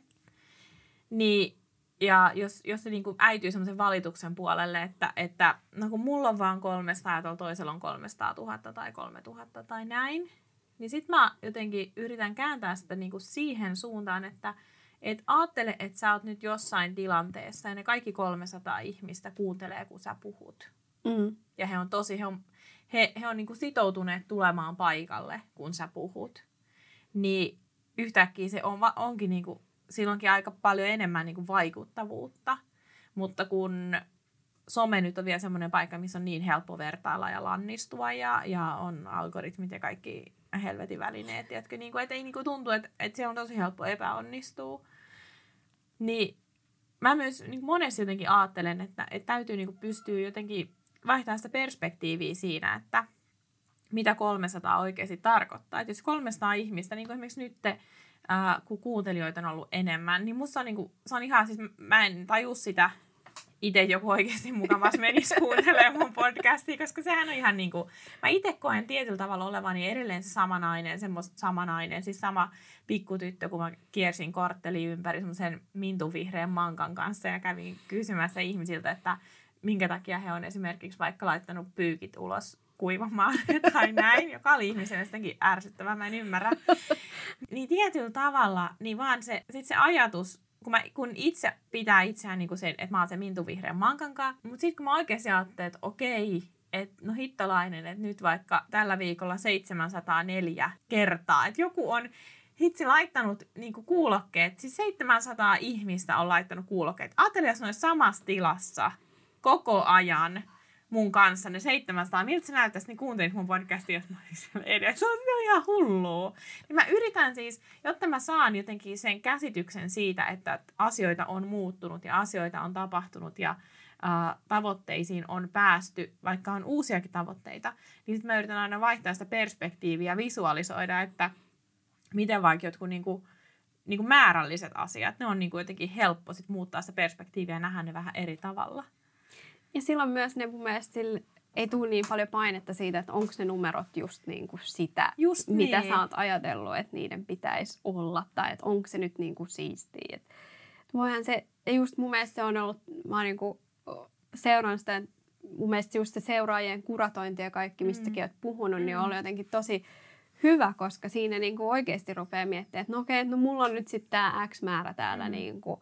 Niin ja jos, jos se niin kuin äityy semmoisen valituksen puolelle, että, että no kun mulla on vaan 300 ja tuolla toisella on 300 000 tai 3000 tai näin, niin sitten mä jotenkin yritän kääntää sitä niin kuin siihen suuntaan, että et ajattele, että sä oot nyt jossain tilanteessa ja ne kaikki 300 ihmistä kuuntelee, kun sä puhut. Mm. Ja he on tosi, he on, he, he on niin kuin sitoutuneet tulemaan paikalle, kun sä puhut. Niin yhtäkkiä se on, onkin niin kuin silloinkin aika paljon enemmän niin kuin vaikuttavuutta. Mutta kun some nyt on vielä semmoinen paikka, missä on niin helppo vertailla ja lannistua ja, ja on algoritmit ja kaikki helvetin välineet, tiedätkö, niin kuin, että ei niin kuin tuntu, että, että siellä on tosi helppo epäonnistua. Niin mä myös niin monesti jotenkin ajattelen, että, että täytyy niin pystyä jotenkin vaihtamaan sitä perspektiiviä siinä, että mitä 300 oikeasti tarkoittaa. Et jos 300 ihmistä, niin kuin esimerkiksi nyt ää, kun kuuntelijoita on ollut enemmän, niin musta on, niin kuin, se on ihan, siis mä en taju sitä itse joku oikeasti mukavasti menisi kuuntelemaan mun podcastia, koska sehän on ihan niin kuin, mä itse koen tietyllä tavalla olevani edelleen se sama nainen, semmoista sama nainen, siis sama pikkutyttö, kun mä kiersin kortteli ympäri semmoisen mintuvihreän mankan kanssa ja kävin kysymässä ihmisiltä, että minkä takia he on esimerkiksi vaikka laittanut pyykit ulos kuivamaan tai näin, joka oli ihmisen sittenkin ärsyttävää, mä en ymmärrä. Niin tietyllä tavalla, niin vaan se, sit se ajatus kun, mä, kun itse pitää itseään niin kuin sen, että mä oon se mintuvihreän mankankaan, mutta sitten kun mä oikeasti ajattelen, että okei, että no hittolainen, että nyt vaikka tällä viikolla 704 kertaa, että joku on hitsi laittanut niin kuin kuulokkeet, siis 700 ihmistä on laittanut kuulokkeet. Ajattelin, jos ne samassa tilassa koko ajan, mun kanssa ne 700, miltä se näyttäisi, niin kuuntelit mun podcastia, jos mä olisin siellä edessä. Se on ihan hullua. Niin mä yritän siis, jotta mä saan jotenkin sen käsityksen siitä, että asioita on muuttunut ja asioita on tapahtunut ja äh, tavoitteisiin on päästy, vaikka on uusiakin tavoitteita, niin sitten mä yritän aina vaihtaa sitä perspektiiviä visualisoida, että miten vaikka jotkut niinku, niinku määrälliset asiat, ne on niinku jotenkin helppo sit muuttaa sitä perspektiiviä ja nähdä ne vähän eri tavalla. Ja silloin myös ne mun mielestä sille, ei tule niin paljon painetta siitä, että onko ne numerot just niin kuin sitä, just niin. mitä sä oot ajatellut, että niiden pitäisi olla, tai että onko se nyt niin kuin siistiä. Et voihan se, ja just mun mielestä se on ollut, mä oon niin kuin seurannut sitä, mun mielestä just se seuraajien kuratointi ja kaikki, mistä mm. oot puhunut, mm. niin on ollut jotenkin tosi hyvä, koska siinä niin kuin oikeasti rupeaa miettimään, että no okei, no mulla on nyt sitten tämä X määrä täällä mm. niin kuin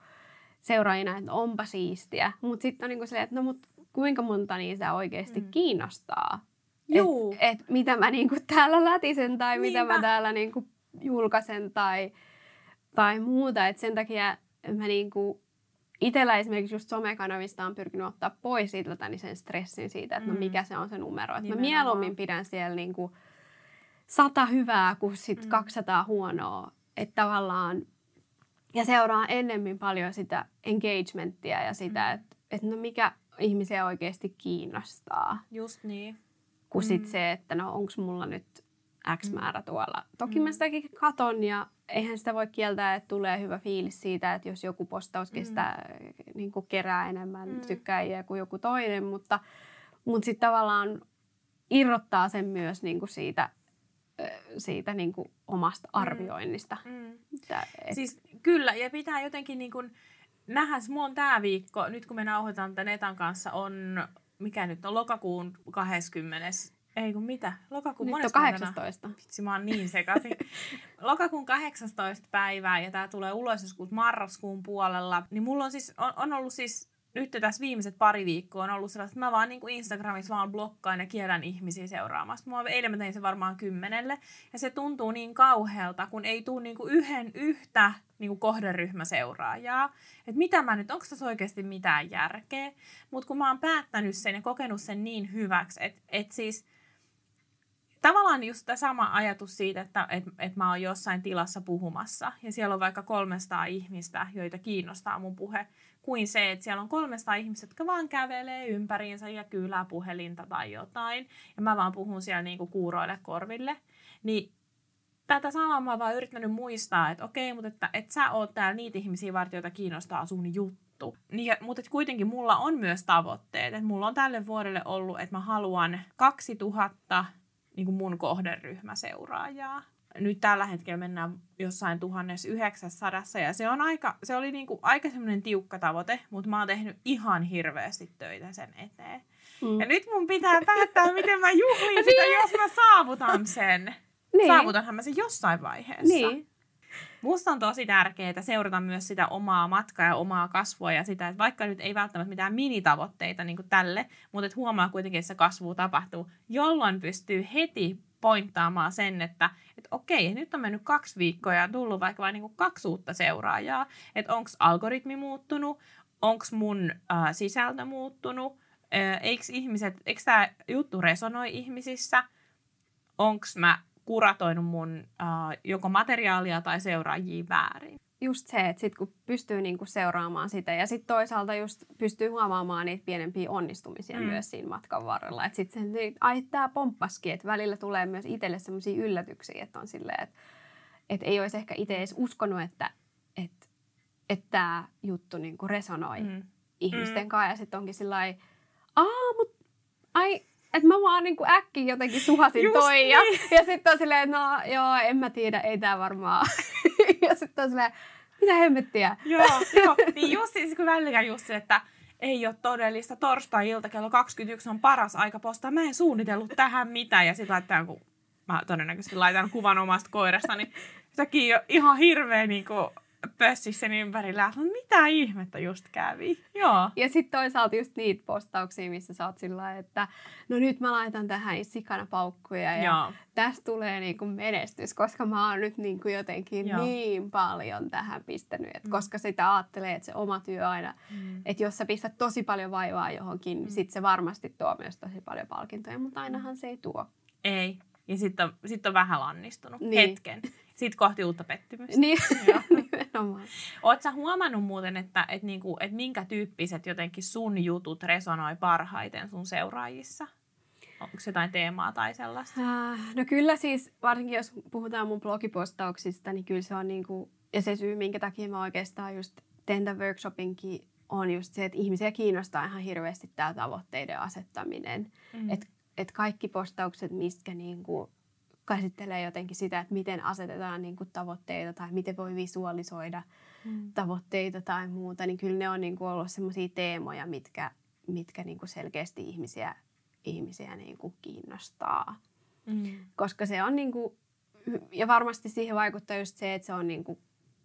seuraajina, että onpa siistiä. Mutta sitten on niin kuin silleen, että no mut kuinka monta niistä oikeasti mm. kiinnostaa. Juu. Et, et mitä mä niinku täällä lätisen tai Niinpä. mitä mä täällä niinku julkaisen tai, tai muuta. Et sen takia mä niinku, itsellä esimerkiksi just somekanavista on pyrkinyt ottaa pois itseltäni sen stressin siitä, että no mm. no mikä se on se numero. Et mä mieluummin pidän siellä niinku sata hyvää kuin sit mm. 200 huonoa. Että tavallaan, ja seuraa ennemmin paljon sitä engagementtia ja sitä, mm. että et no mikä, ihmisiä oikeasti kiinnostaa. Just niin. Kuin mm. sit se, että no onko mulla nyt X mm. määrä tuolla. Toki mm. mä sitäkin katon ja eihän sitä voi kieltää, että tulee hyvä fiilis siitä, että jos joku postaus kestää, mm. niin kuin kerää enemmän mm. tykkäjiä kuin joku toinen, mutta, mutta sitten tavallaan irrottaa sen myös niin kuin siitä, siitä niin kuin omasta mm. arvioinnista. Mm. Että, et... Siis kyllä, ja pitää jotenkin niin kuin, nähdä, mulla on tämä viikko, nyt kun me nauhoitan tämän Etan kanssa, on, mikä nyt on, lokakuun 20. Ei kun mitä? Lokakuun Nyt on 18. Vitsi, mä oon niin sekaisin. Lokakuun 18. päivää ja tää tulee ulos joskus marraskuun puolella. Niin mulla on siis, on, on ollut siis nyt tässä viimeiset pari viikkoa on ollut sellaista, että mä vaan niin kuin Instagramissa vaan blokkaan ja kierrän ihmisiä seuraamassa. Mä eilen mä tein se varmaan kymmenelle. Ja se tuntuu niin kauhealta, kun ei tule niin kuin yhden yhtä niin kuin kohderyhmäseuraajaa. Että mitä mä nyt, onko tässä oikeasti mitään järkeä? Mutta kun mä oon päättänyt sen ja kokenut sen niin hyväksi, että et siis tavallaan just tämä sama ajatus siitä, että et, et mä oon jossain tilassa puhumassa ja siellä on vaikka 300 ihmistä, joita kiinnostaa mun puhe, kuin se, että siellä on 300 ihmistä, jotka vaan kävelee ympäriinsä ja kyylää puhelinta tai jotain. Ja mä vaan puhun siellä niinku kuuroille korville. Niin tätä samaa mä vaan yrittänyt muistaa, että okei, mutta että, että sä oot täällä niitä ihmisiä varten, joita kiinnostaa sun juttu. Niin, mutta että kuitenkin mulla on myös tavoitteet. Että mulla on tälle vuodelle ollut, että mä haluan 2000 niin kuin mun kohderyhmäseuraajaa nyt tällä hetkellä mennään jossain 1900 ja se, on aika, se oli niinku aika semmoinen tiukka tavoite, mutta mä oon tehnyt ihan hirveästi töitä sen eteen. Mm. Ja nyt mun pitää päättää, miten mä juhlin sitä, niin. jos mä saavutan sen. Niin. Saavutanhan mä sen jossain vaiheessa. Niin. Musta on tosi tärkeää seurata myös sitä omaa matkaa ja omaa kasvua ja sitä, että vaikka nyt ei välttämättä mitään minitavoitteita niin kuin tälle, mutta että huomaa kuitenkin, että se kasvu tapahtuu, jolloin pystyy heti pointtaamaan sen, että, että okei, nyt on mennyt kaksi viikkoa ja tullut vaikka vain niin kuin kaksi uutta seuraajaa, että onko algoritmi muuttunut, onko mun äh, sisältö muuttunut, äh, eikö, ihmiset, eikö tämä juttu resonoi ihmisissä, onko mä kuratoinut mun äh, joko materiaalia tai seuraajia väärin. Just se, että sit kun pystyy niinku seuraamaan sitä ja sitten toisaalta just pystyy huomaamaan niitä pienempiä onnistumisia mm. myös siinä matkan varrella. Että sitten se, niin, ai tämä pomppaskin, että välillä tulee myös itselle sellaisia yllätyksiä, että on silleen, että et ei olisi ehkä itse edes uskonut, että et, et tämä juttu niinku resonoi mm. ihmisten mm. kanssa. Ja sitten onkin sillä aa, mutta ai, että mä vaan niin äkkiä jotenkin suhasin Just toi. Niin. Ja, ja sitten on silleen, no joo, en mä tiedä, ei tää varmaan. ja sitten on silleen, mitä hemmettiä. joo, joo. Niin just siis kun välillä just se, että ei ole todellista torstai-ilta kello 21 on paras aika postaa. Mä en suunnitellut tähän mitään. Ja sitten laittaa kun mä todennäköisesti laitan kuvan omasta koirasta, niin sekin ihan hirveä niin kuin, pössissä ympärillä, no mitä ihmettä just kävi. Joo. Ja sitten toisaalta just niitä postauksia, missä sä oot sillä että no nyt mä laitan tähän sikana paukkuja ja Joo. tästä tulee niinku menestys, koska mä oon nyt niinku jotenkin Joo. niin paljon tähän pistänyt. Et mm. Koska sitä ajattelee, että se oma työ aina, mm. että jos sä pistät tosi paljon vaivaa johonkin, niin mm. sit se varmasti tuo myös tosi paljon palkintoja, mutta ainahan se ei tuo. Ei. Ja sitten on, sit on vähän lannistunut niin. hetken. Sitten kohti uutta pettymystä. Niin, nimenomaan. Oletko huomannut muuten, että, että, niinku, että minkä tyyppiset jotenkin sun jutut resonoi parhaiten sun seuraajissa? Onko jotain teemaa tai sellaista? Äh, no kyllä siis, varsinkin jos puhutaan mun blogipostauksista, niin kyllä se on niinku, ja se syy, minkä takia mä oikeastaan just teen tämän workshopinkin, on just se, että ihmisiä kiinnostaa ihan hirveästi tämä tavoitteiden asettaminen. Mm. Että et kaikki postaukset, mistä niinku käsittelee jotenkin sitä, että miten asetetaan niin kuin tavoitteita tai miten voi visualisoida mm. tavoitteita tai muuta, niin kyllä ne on niin kuin ollut sellaisia teemoja, mitkä, mitkä niin kuin selkeästi ihmisiä, ihmisiä niin kuin kiinnostaa. Mm. Koska se on niin kuin, ja varmasti siihen vaikuttaa just se, että se on niin kuin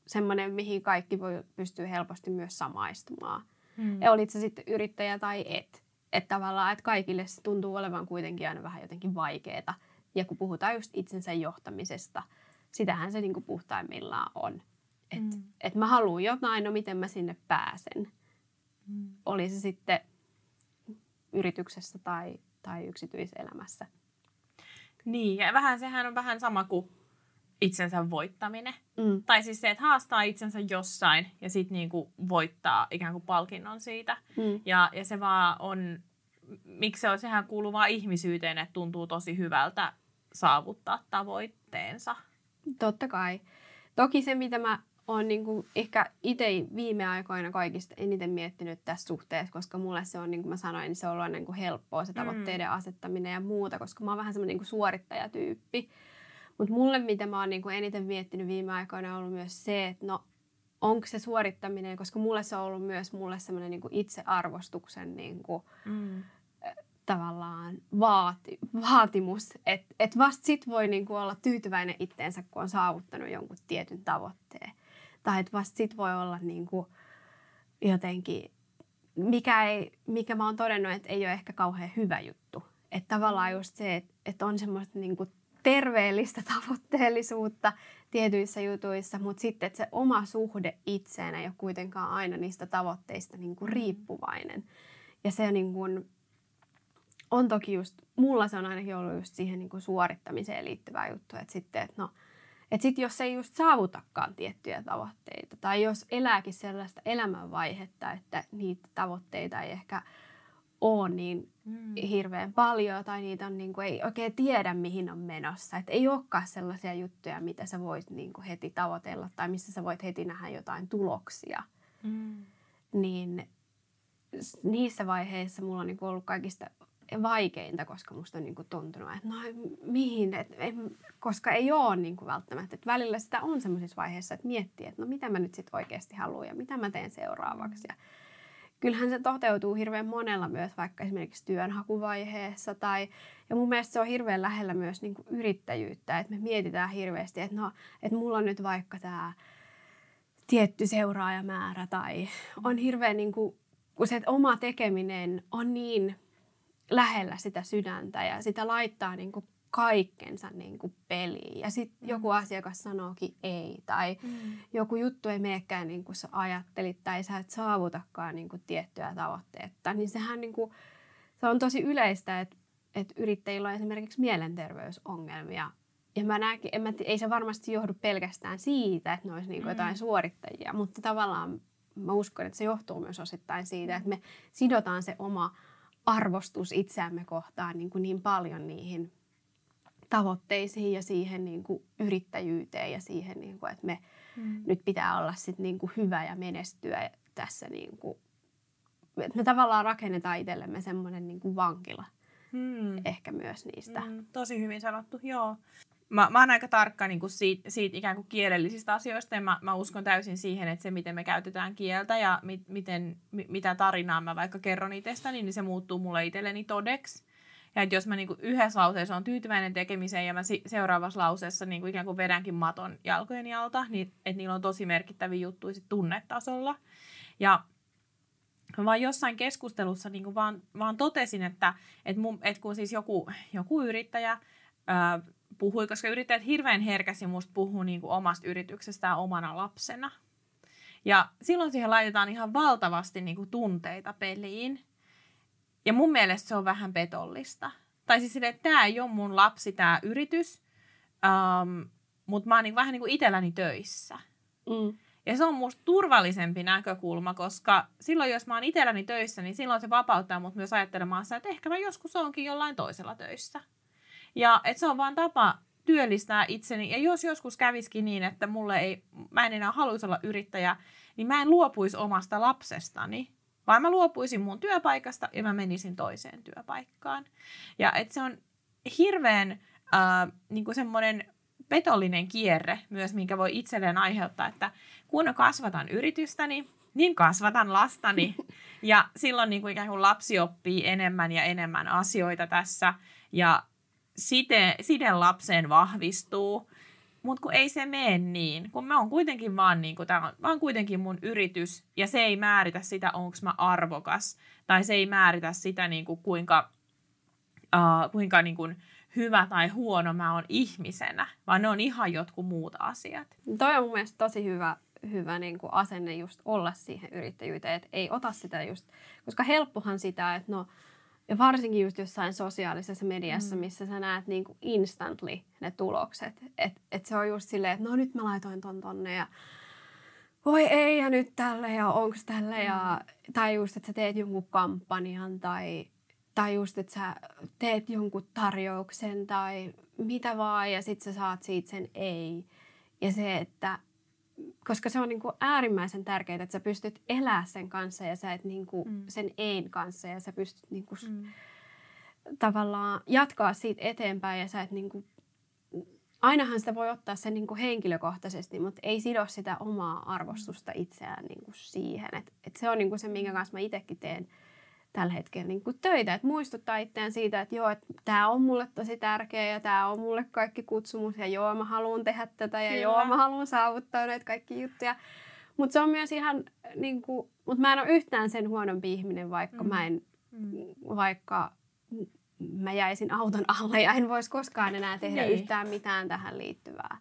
semmoinen, mihin kaikki voi pystyä helposti myös samaistumaan. Mm. Ja olit se sitten yrittäjä tai et. Että tavallaan, että kaikille se tuntuu olevan kuitenkin aina vähän jotenkin vaikeaa ja kun puhutaan just itsensä johtamisesta, sitähän se niinku puhtaimmillaan on. Että mm. et mä haluan jotain, no miten mä sinne pääsen. Mm. Oli se sitten yrityksessä tai, tai yksityiselämässä. Niin, ja vähän sehän on vähän sama kuin itsensä voittaminen. Mm. Tai siis se, että haastaa itsensä jossain ja sitten niinku voittaa ikään kuin palkinnon siitä. Mm. Ja, ja se vaan on, miksi se on, sehän kuuluu vaan ihmisyyteen, että tuntuu tosi hyvältä saavuttaa tavoitteensa. Totta kai. Toki se, mitä mä oon niin kuin ehkä itse viime aikoina kaikista eniten miettinyt tässä suhteessa, koska mulle se on, niin kuin mä sanoin, niin se on ollut niin kuin helppoa se mm. tavoitteiden mm. asettaminen ja muuta, koska mä oon vähän semmoinen niin kuin suorittajatyyppi. Mutta mulle, mitä mä oon niin kuin eniten miettinyt viime aikoina, on ollut myös se, että no, onko se suorittaminen, koska mulle se on ollut myös mulle semmoinen niin itsearvostuksen niin kuin, mm tavallaan vaati, vaatimus, että et vasta sit voi niinku olla tyytyväinen itteensä, kun on saavuttanut jonkun tietyn tavoitteen. Tai että vasta sit voi olla niinku jotenkin, mikä, ei, mikä mä oon todennut, että ei ole ehkä kauhean hyvä juttu. Että tavallaan just se, että, että on semmoista niinku terveellistä tavoitteellisuutta tietyissä jutuissa, mutta sitten, se oma suhde itseen ei ole kuitenkaan aina niistä tavoitteista niinku riippuvainen. Ja se on niin kuin, on toki just, mulla se on ainakin ollut just siihen niin kuin suorittamiseen liittyvää juttu, että sitten, että no, että sit jos ei just saavutakaan tiettyjä tavoitteita tai jos elääkin sellaista elämänvaihetta, että niitä tavoitteita ei ehkä ole niin mm. hirveän paljon tai niitä on niin kuin, ei oikein tiedä mihin on menossa. Että ei olekaan sellaisia juttuja, mitä sä voit niin kuin heti tavoitella tai missä sä voit heti nähdä jotain tuloksia. Mm. Niin niissä vaiheissa mulla on niin kuin ollut kaikista vaikeinta, koska musta on niin kuin tuntunut, että no mihin, et, et, koska ei ole niin kuin välttämättä. Että välillä sitä on semmoisissa vaiheissa, että miettii, että no mitä mä nyt sitten oikeasti haluan ja mitä mä teen seuraavaksi. Ja kyllähän se toteutuu hirveän monella myös vaikka esimerkiksi työnhakuvaiheessa tai ja mun mielestä se on hirveän lähellä myös niin kuin yrittäjyyttä, että me mietitään hirveästi, että no, että mulla on nyt vaikka tämä tietty seuraajamäärä tai on hirveän niin kuin, kun se oma tekeminen on niin lähellä sitä sydäntä ja sitä laittaa niin kuin kaikkensa niin kuin peliin. Ja sitten mm. joku asiakas sanookin ei tai mm. joku juttu ei menekään niin kuin sä ajattelit tai sä et saavutakaan niin kuin tiettyä tavoitteetta. Niin sehän niin kuin, se on tosi yleistä, että, että yrittäjillä on esimerkiksi mielenterveysongelmia ja mä näkin, en mä, ei se varmasti johdu pelkästään siitä, että ne olisi niin kuin jotain mm. suorittajia, mutta tavallaan mä uskon, että se johtuu myös osittain siitä, että me sidotaan se oma arvostus itseämme kohtaan niin, kuin niin paljon niihin tavoitteisiin ja siihen niin kuin yrittäjyyteen ja siihen, niin kuin, että me mm. nyt pitää olla sit niin kuin hyvä ja menestyä tässä. Niin kuin, että me tavallaan rakennetaan itsellemme semmoinen niin kuin vankila mm. ehkä myös niistä. Mm, tosi hyvin sanottu, joo. Mä, mä oon aika tarkka niin kuin siitä, siitä ikään kuin kielellisistä asioista ja mä, mä uskon täysin siihen, että se miten me käytetään kieltä ja mi, miten, mi, mitä tarinaa mä vaikka kerron itsestäni, niin se muuttuu mulle itselleni todeksi. Ja että jos mä niin kuin yhdessä lauseessa on tyytyväinen tekemiseen ja mä seuraavassa lauseessa niin kuin ikään kuin vedänkin maton jalkojen alta, niin että niillä on tosi merkittäviä juttuja sit tunnetasolla. Ja mä vaan jossain keskustelussa niin kuin vaan, vaan totesin, että, että, mun, että kun siis joku, joku yrittäjä ää, puhui, koska yrittäjät hirveän herkästi musta puhuu niin kuin omasta yrityksestään omana lapsena. Ja silloin siihen laitetaan ihan valtavasti niin kuin tunteita peliin. Ja mun mielestä se on vähän petollista. Tai siis että tämä ei ole mun lapsi, tämä yritys, um, mutta mä oon niin vähän niin kuin itselläni töissä. Mm. Ja se on musta turvallisempi näkökulma, koska silloin jos mä oon itselläni töissä, niin silloin se vapauttaa mut myös ajattelemaan sitä, että ehkä mä joskus onkin jollain toisella töissä. Ja että se on vaan tapa työllistää itseni. Ja jos joskus käviskin niin, että mulle ei, mä en enää haluaisi olla yrittäjä, niin mä en luopuisi omasta lapsestani, vaan mä luopuisin mun työpaikasta ja mä menisin toiseen työpaikkaan. Ja että se on hirveän äh, niin semmoinen petollinen kierre myös, minkä voi itselleen aiheuttaa, että kun kasvatan yritystäni, niin kasvatan lastani. Ja silloin niin kuin ikään kuin lapsi oppii enemmän ja enemmän asioita tässä. Ja side, side lapseen vahvistuu. Mutta kun ei se mene niin, kun mä oon kuitenkin vaan, niin kuin, tämä on vaan kuitenkin mun yritys ja se ei määritä sitä, onko mä arvokas tai se ei määritä sitä, niin kuin, kuinka, uh, kuinka niin kuin, hyvä tai huono mä oon ihmisenä, vaan ne on ihan jotkut muut asiat. Toi on mun mielestä tosi hyvä, hyvä niin kuin asenne just olla siihen yrittäjyyteen, että ei ota sitä just, koska helppohan sitä, että no ja varsinkin just jossain sosiaalisessa mediassa, mm. missä sä näet niin kuin instantly ne tulokset. Että et se on just silleen, että no nyt mä laitoin ton tonne ja voi ei ja nyt tälle ja onko tälle. Mm. Ja, tai just, että sä teet jonkun kampanjan tai, tai just, että sä teet jonkun tarjouksen tai mitä vaan ja sit sä saat siitä sen ei. Ja se, että koska se on niin kuin äärimmäisen tärkeää, että sä pystyt elää sen kanssa ja sä et niin kuin mm. sen ein kanssa ja sä pystyt niin kuin mm. tavallaan jatkaa siitä eteenpäin ja sä et niin kuin, ainahan sitä voi ottaa sen niin kuin henkilökohtaisesti, mutta ei sido sitä omaa arvostusta itseään niin kuin siihen. Et, et se on niin kuin se, minkä kanssa mä itsekin teen tällä hetkellä niin kuin töitä. Että muistuttaa itseään siitä, että joo, että tämä on mulle tosi tärkeä ja tämä on mulle kaikki kutsumus ja joo, mä haluan tehdä tätä ja Kyllä. joo, mä haluan saavuttaa näitä kaikki juttuja. Mutta se on myös ihan, niin kuin, mutta mä en ole yhtään sen huonompi ihminen, vaikka mm. mä en, mm. vaikka mä jäisin auton alle ja en voisi koskaan enää tehdä niin. yhtään mitään tähän liittyvää.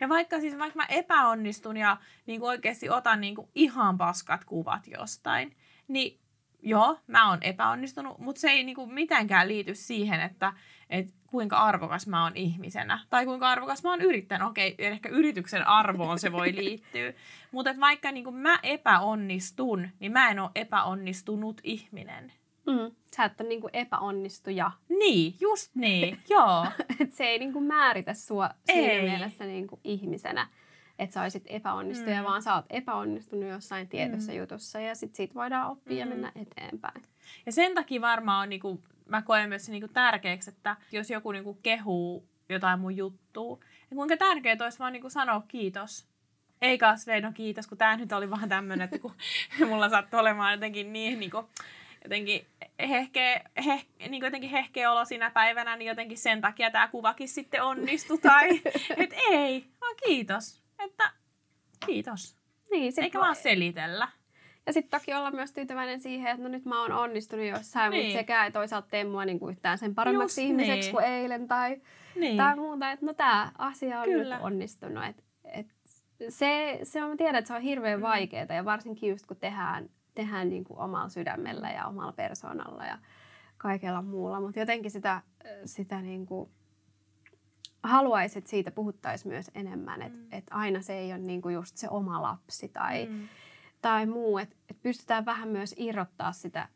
Ja vaikka siis vaikka mä epäonnistun ja niin kuin oikeasti otan niin kuin ihan paskat kuvat jostain, niin joo, mä oon epäonnistunut, mutta se ei niinku mitenkään liity siihen, että et kuinka arvokas mä oon ihmisenä. Tai kuinka arvokas mä oon yrittäjänä. Okei, ehkä yrityksen arvoon se voi liittyä. mutta vaikka niinku mä epäonnistun, niin mä en ole epäonnistunut ihminen. Mm. Sä et ole niinku epäonnistuja. Niin, just niin, joo. Et se ei niinku määritä sua siinä ei. mielessä niinku ihmisenä että sä olisit epäonnistuja, mm. vaan sä oot epäonnistunut jossain tietyssä mm. jutussa ja sit siitä voidaan oppia mm. ja mennä eteenpäin. Ja sen takia varmaan on, niinku, mä koen myös niinku tärkeäksi, että jos joku niinku kehuu jotain mun juttua, ja kuinka tärkeää olisi vaan niinku sanoa kiitos. Ei kasvei, no kiitos, kun tämä nyt oli vaan tämmöinen, että kun mulla sattui olemaan jotenkin niin niinku, jotenkin hehkeä, heh, niin jotenkin hehkeä olo siinä päivänä, niin jotenkin sen takia tämä kuvakin sitten onnistui. Tai että ei, vaan kiitos että kiitos. Niin, sit Eikä voi... vaan selitellä. Ja sitten toki olla myös tyytyväinen siihen, että no nyt mä oon onnistunut jossain, niin. mutta sekään ei toisaalta tee mua niinku yhtään sen paremmaksi Just ihmiseksi niin. kuin eilen tai, niin. tai muuta. Että no tämä asia on Kyllä. nyt onnistunut. Et, et se, se on, mä tiedän, että se on hirveän mm. vaikeaa ja varsinkin just kun tehdään, tehdään niinku omalla sydämellä ja omalla persoonalla ja kaikella muulla. Mutta jotenkin sitä, sitä niinku, haluaisin, että siitä puhuttaisiin myös enemmän, että mm. et aina se ei ole niinku just se oma lapsi tai, mm. tai muu, että et pystytään vähän myös irrottaa sitä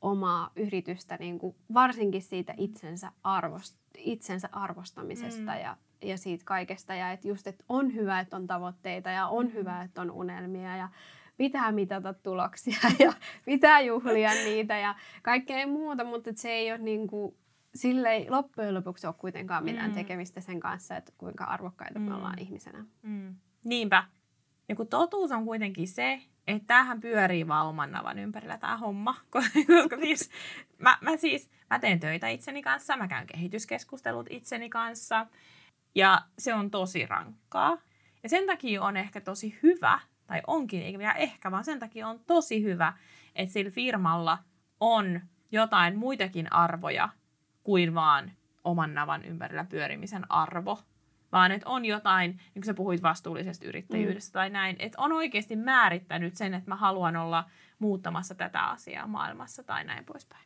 omaa yritystä niinku, varsinkin siitä itsensä, arvost, itsensä arvostamisesta mm. ja, ja siitä kaikesta ja että just, että on hyvä, että on tavoitteita ja on mm. hyvä, että on unelmia ja pitää mitata tuloksia ja pitää juhlia niitä ja kaikkea muuta, mutta se ei ole niin sille ei loppujen lopuksi ole kuitenkaan mitään mm. tekemistä sen kanssa, että kuinka arvokkaita mm. me ollaan ihmisenä. Mm. Niinpä. Ja kun totuus on kuitenkin se, että tämähän pyörii vaan oman navan ympärillä tämä homma. Koska siis, mä, mä, siis, mä teen töitä itseni kanssa, mä käyn kehityskeskustelut itseni kanssa. Ja se on tosi rankkaa. Ja sen takia on ehkä tosi hyvä, tai onkin, eikä vielä ehkä, vaan sen takia on tosi hyvä, että sillä firmalla on jotain muitakin arvoja kuin vaan oman navan ympärillä pyörimisen arvo. Vaan että on jotain, niin kuin sä puhuit vastuullisesta yrittäjyydestä mm. tai näin, että on oikeasti määrittänyt sen, että mä haluan olla muuttamassa tätä asiaa maailmassa tai näin poispäin.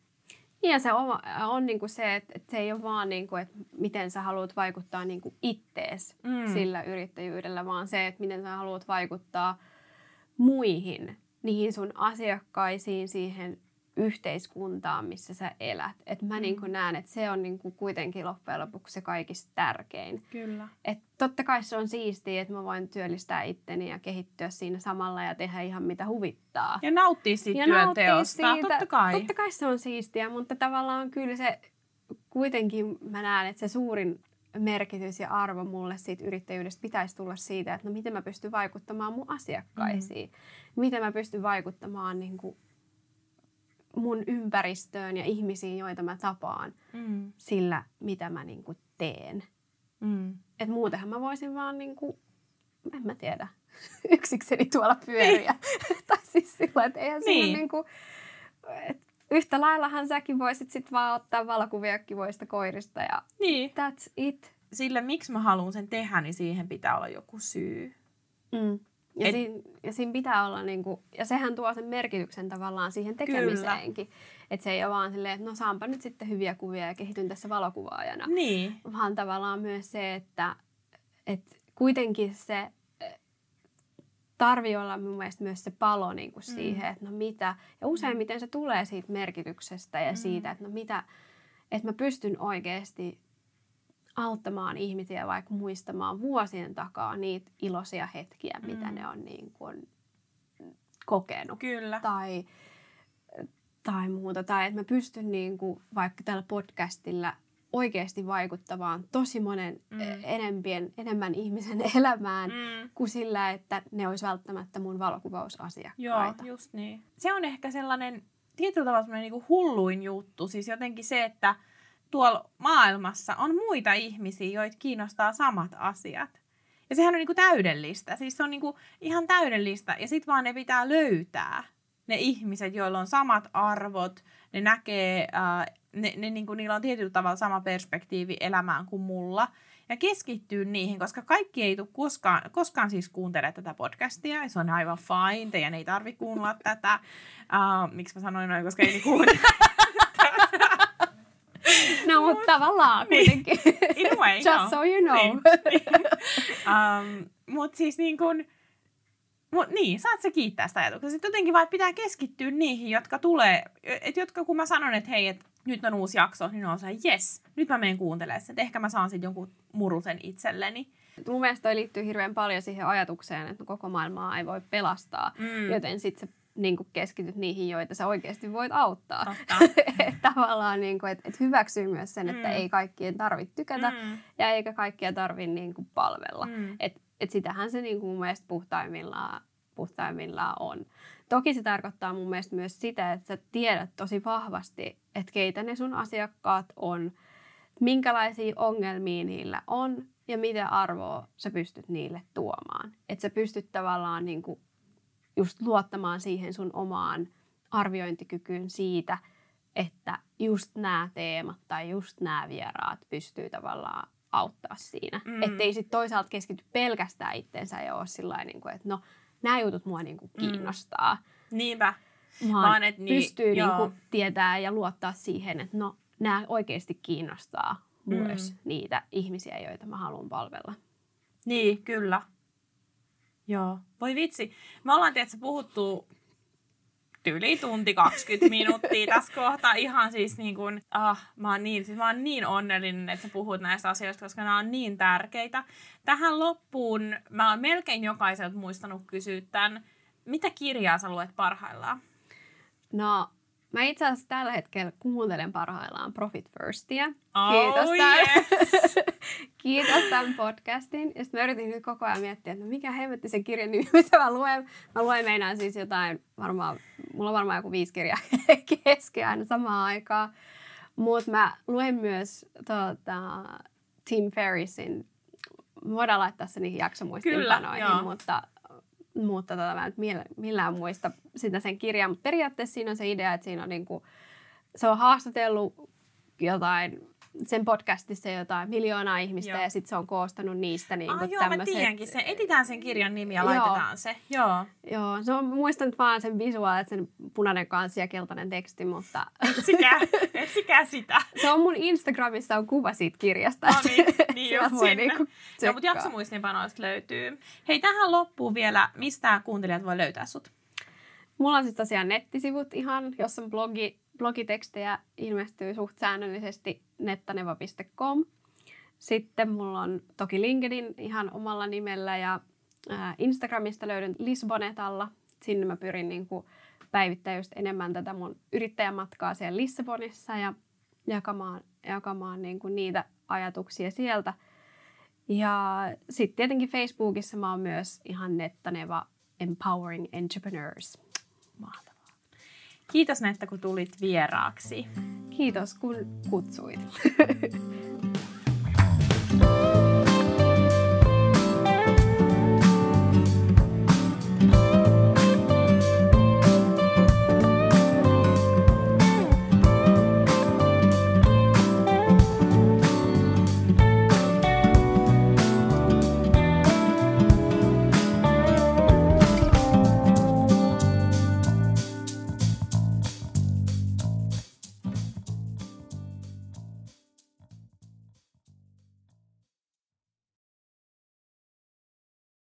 Niin ja se on, on niin kuin se, että, että se ei ole vaan, niin kuin, että miten sä haluat vaikuttaa niin kuin ittees mm. sillä yrittäjyydellä, vaan se, että miten sä haluat vaikuttaa muihin, niihin sun asiakkaisiin, siihen yhteiskuntaan, missä sä elät. Et mä mm. niin näen, että se on niin kuitenkin loppujen lopuksi se kaikista tärkein. Kyllä. Et totta kai se on siistiä, että mä voin työllistää itteni ja kehittyä siinä samalla ja tehdä ihan mitä huvittaa. Ja nauttia siitä ja työnteosta, siitä. totta kai. Totta kai se on siistiä, mutta tavallaan kyllä se kuitenkin mä näen, että se suurin merkitys ja arvo mulle siitä yrittäjyydestä pitäisi tulla siitä, että no miten mä pystyn vaikuttamaan mun asiakkaisiin. Mm. Miten mä pystyn vaikuttamaan niin kuin mun ympäristöön ja ihmisiin, joita mä tapaan mm. sillä, mitä mä niin kuin teen. Mm. Et muutenhan mä voisin vaan, niin kuin, en mä tiedä, yksikseni tuolla pyöriä. Niin. tai siis sillä, että eihän niin. siinä niin kuin, et yhtä laillahan säkin voisit sit vaan ottaa valokuvia kivoista koirista ja niin. that's it. Sillä miksi mä haluan sen tehdä, niin siihen pitää olla joku syy. Mm. Ja, Et, siinä, ja siinä pitää olla, niin kuin, ja sehän tuo sen merkityksen tavallaan siihen tekemiseenkin. Että se ei ole vaan silleen, että no saanpa nyt sitten hyviä kuvia ja kehityn tässä valokuvaajana. Niin. Vaan tavallaan myös se, että, että kuitenkin se tarvii olla mun mielestä myös se palo niin kuin mm. siihen, että no mitä. Ja useimmiten se tulee siitä merkityksestä ja mm. siitä, että no mitä, että mä pystyn oikeasti auttamaan ihmisiä vaikka muistamaan vuosien takaa niitä iloisia hetkiä, mm. mitä ne on niin kuin kokenut. Kyllä. Tai, tai muuta. Tai että mä pystyn niin kuin vaikka tällä podcastilla oikeasti vaikuttamaan tosi monen mm. E, enempien, enemmän ihmisen elämään mm. kuin sillä, että ne olisi välttämättä mun valokuvausasiakkaita. Joo, just niin. Se on ehkä sellainen tietyllä tavalla sellainen niin hulluin juttu. Siis jotenkin se, että tuolla maailmassa on muita ihmisiä, joita kiinnostaa samat asiat. Ja sehän on niinku täydellistä. Siis se on niinku ihan täydellistä. Ja sitten vaan ne pitää löytää. Ne ihmiset, joilla on samat arvot, ne näkee, ää, ne, ne niinku, niillä on tietyllä tavalla sama perspektiivi elämään kuin mulla. Ja keskittyy niihin, koska kaikki ei tule koskaan, koskaan siis kuuntele tätä podcastia. Ja se on aivan fine, teidän ei tarvitse kuunnella tätä. Uh, miksi mä sanoin noin, koska ei kuuntele. No, mutta tavallaan niin. kuitenkin. In a way, Just no. so you know. Niin. um, mutta siis niin kuin, Mut niin, saat se kiittää sitä ajatuksesta. Sitten jotenkin vaan pitää keskittyä niihin, jotka tulee, että jotka kun mä sanon, että hei, että nyt on uusi jakso, niin on se, yes, nyt mä menen kuuntelemaan sen, että ehkä mä saan sitten jonkun murusen itselleni. Mun mielestä toi liittyy hirveän paljon siihen ajatukseen, että koko maailmaa ei voi pelastaa, mm. joten sitten se niin kuin keskityt niihin, joita sä oikeasti voit auttaa. Tavallaan, niin kuin, että, että hyväksyy myös sen, että mm. ei kaikkien tarvitse tykätä mm. ja eikä kaikkia tarvitse niin kuin palvella. Mm. Et, et sitähän se niin kuin mun mielestä puhtaimmillaan, puhtaimmillaan on. Toki se tarkoittaa mun mielestä myös sitä, että sä tiedät tosi vahvasti, että keitä ne sun asiakkaat on, minkälaisia ongelmia niillä on ja mitä arvoa sä pystyt niille tuomaan. Että sä pystyt tavallaan niin kuin just luottamaan siihen sun omaan arviointikykyyn siitä, että just nämä teemat tai just nämä vieraat pystyy tavallaan auttaa siinä. Mm. Että ei sitten toisaalta keskity pelkästään itteensä ja ole sillä niin kuin, että no nämä jutut mua niin kuin kiinnostaa. Mm. Niinpä. Vaan, Vaan et niin, pystyy niin kuin tietää ja luottaa siihen, että no nämä oikeasti kiinnostaa myös mm. niitä ihmisiä, joita mä haluan palvella. Niin, kyllä. Joo. Voi vitsi. Me ollaan tietysti puhuttu yli tunti 20 minuuttia tässä kohtaa. Ihan siis niin kuin, ah, mä oon niin, siis mä oon niin onnellinen, että sä puhut näistä asioista, koska nämä on niin tärkeitä. Tähän loppuun mä oon melkein jokaiselta muistanut kysyä tämän, mitä kirjaa sä luet parhaillaan? No, Mä itse asiassa tällä hetkellä kuuntelen parhaillaan Profit Firstia. Oh, Kiitos, yes. Kiitos tämän podcastin. Ja sitten mä yritin nyt koko ajan miettiä, että no mikä hemmetti sen kirjan nimi, mitä mä luen. Mä luen meinaan siis jotain, varmaan, mulla on varmaan joku viisi kirjaa kesken aina samaan aikaan. Mutta mä luen myös tota, Tim Ferrissin, voidaan laittaa se niihin jaksomuistinpanoihin, Kyllä, mutta mutta tota, mä en millään muista sitä sen kirjaa, mutta periaatteessa siinä on se idea, että siinä on niinku, se on haastatellut jotain sen podcastissa jotain miljoonaa ihmistä joo. ja sitten se on koostanut niistä niin ah, joo, tämmöset... mä tiedänkin sen. Etitään sen kirjan nimi ja joo. laitetaan se. Joo. Joo, se on muistan vaan sen visuaali, että sen punainen kansi ja keltainen teksti, mutta... Etsikää, etsikää sitä. se on mun Instagramissa on kuva siitä kirjasta. No niin, niin just sinne. Niinku joo, mutta jaksomuistinpanoista löytyy. Hei, tähän loppuun vielä, mistä kuuntelijat voi löytää sut? Mulla on siis tosiaan nettisivut ihan, jossa on blogi, blogitekstejä ilmestyy suht säännöllisesti nettaneva.com. Sitten mulla on toki LinkedIn ihan omalla nimellä ja Instagramista löydyn Lisbonetalla. Sinne mä pyrin niin kuin päivittämään just enemmän tätä mun yrittäjämatkaa siellä Lissabonissa ja jakamaan, jakamaan niin kuin niitä ajatuksia sieltä. Ja sitten tietenkin Facebookissa mä oon myös ihan nettaneva Empowering Entrepreneurs. Mahtavaa. Kiitos Netta, kun tulit vieraaksi. Kiitos, kun kutsuit.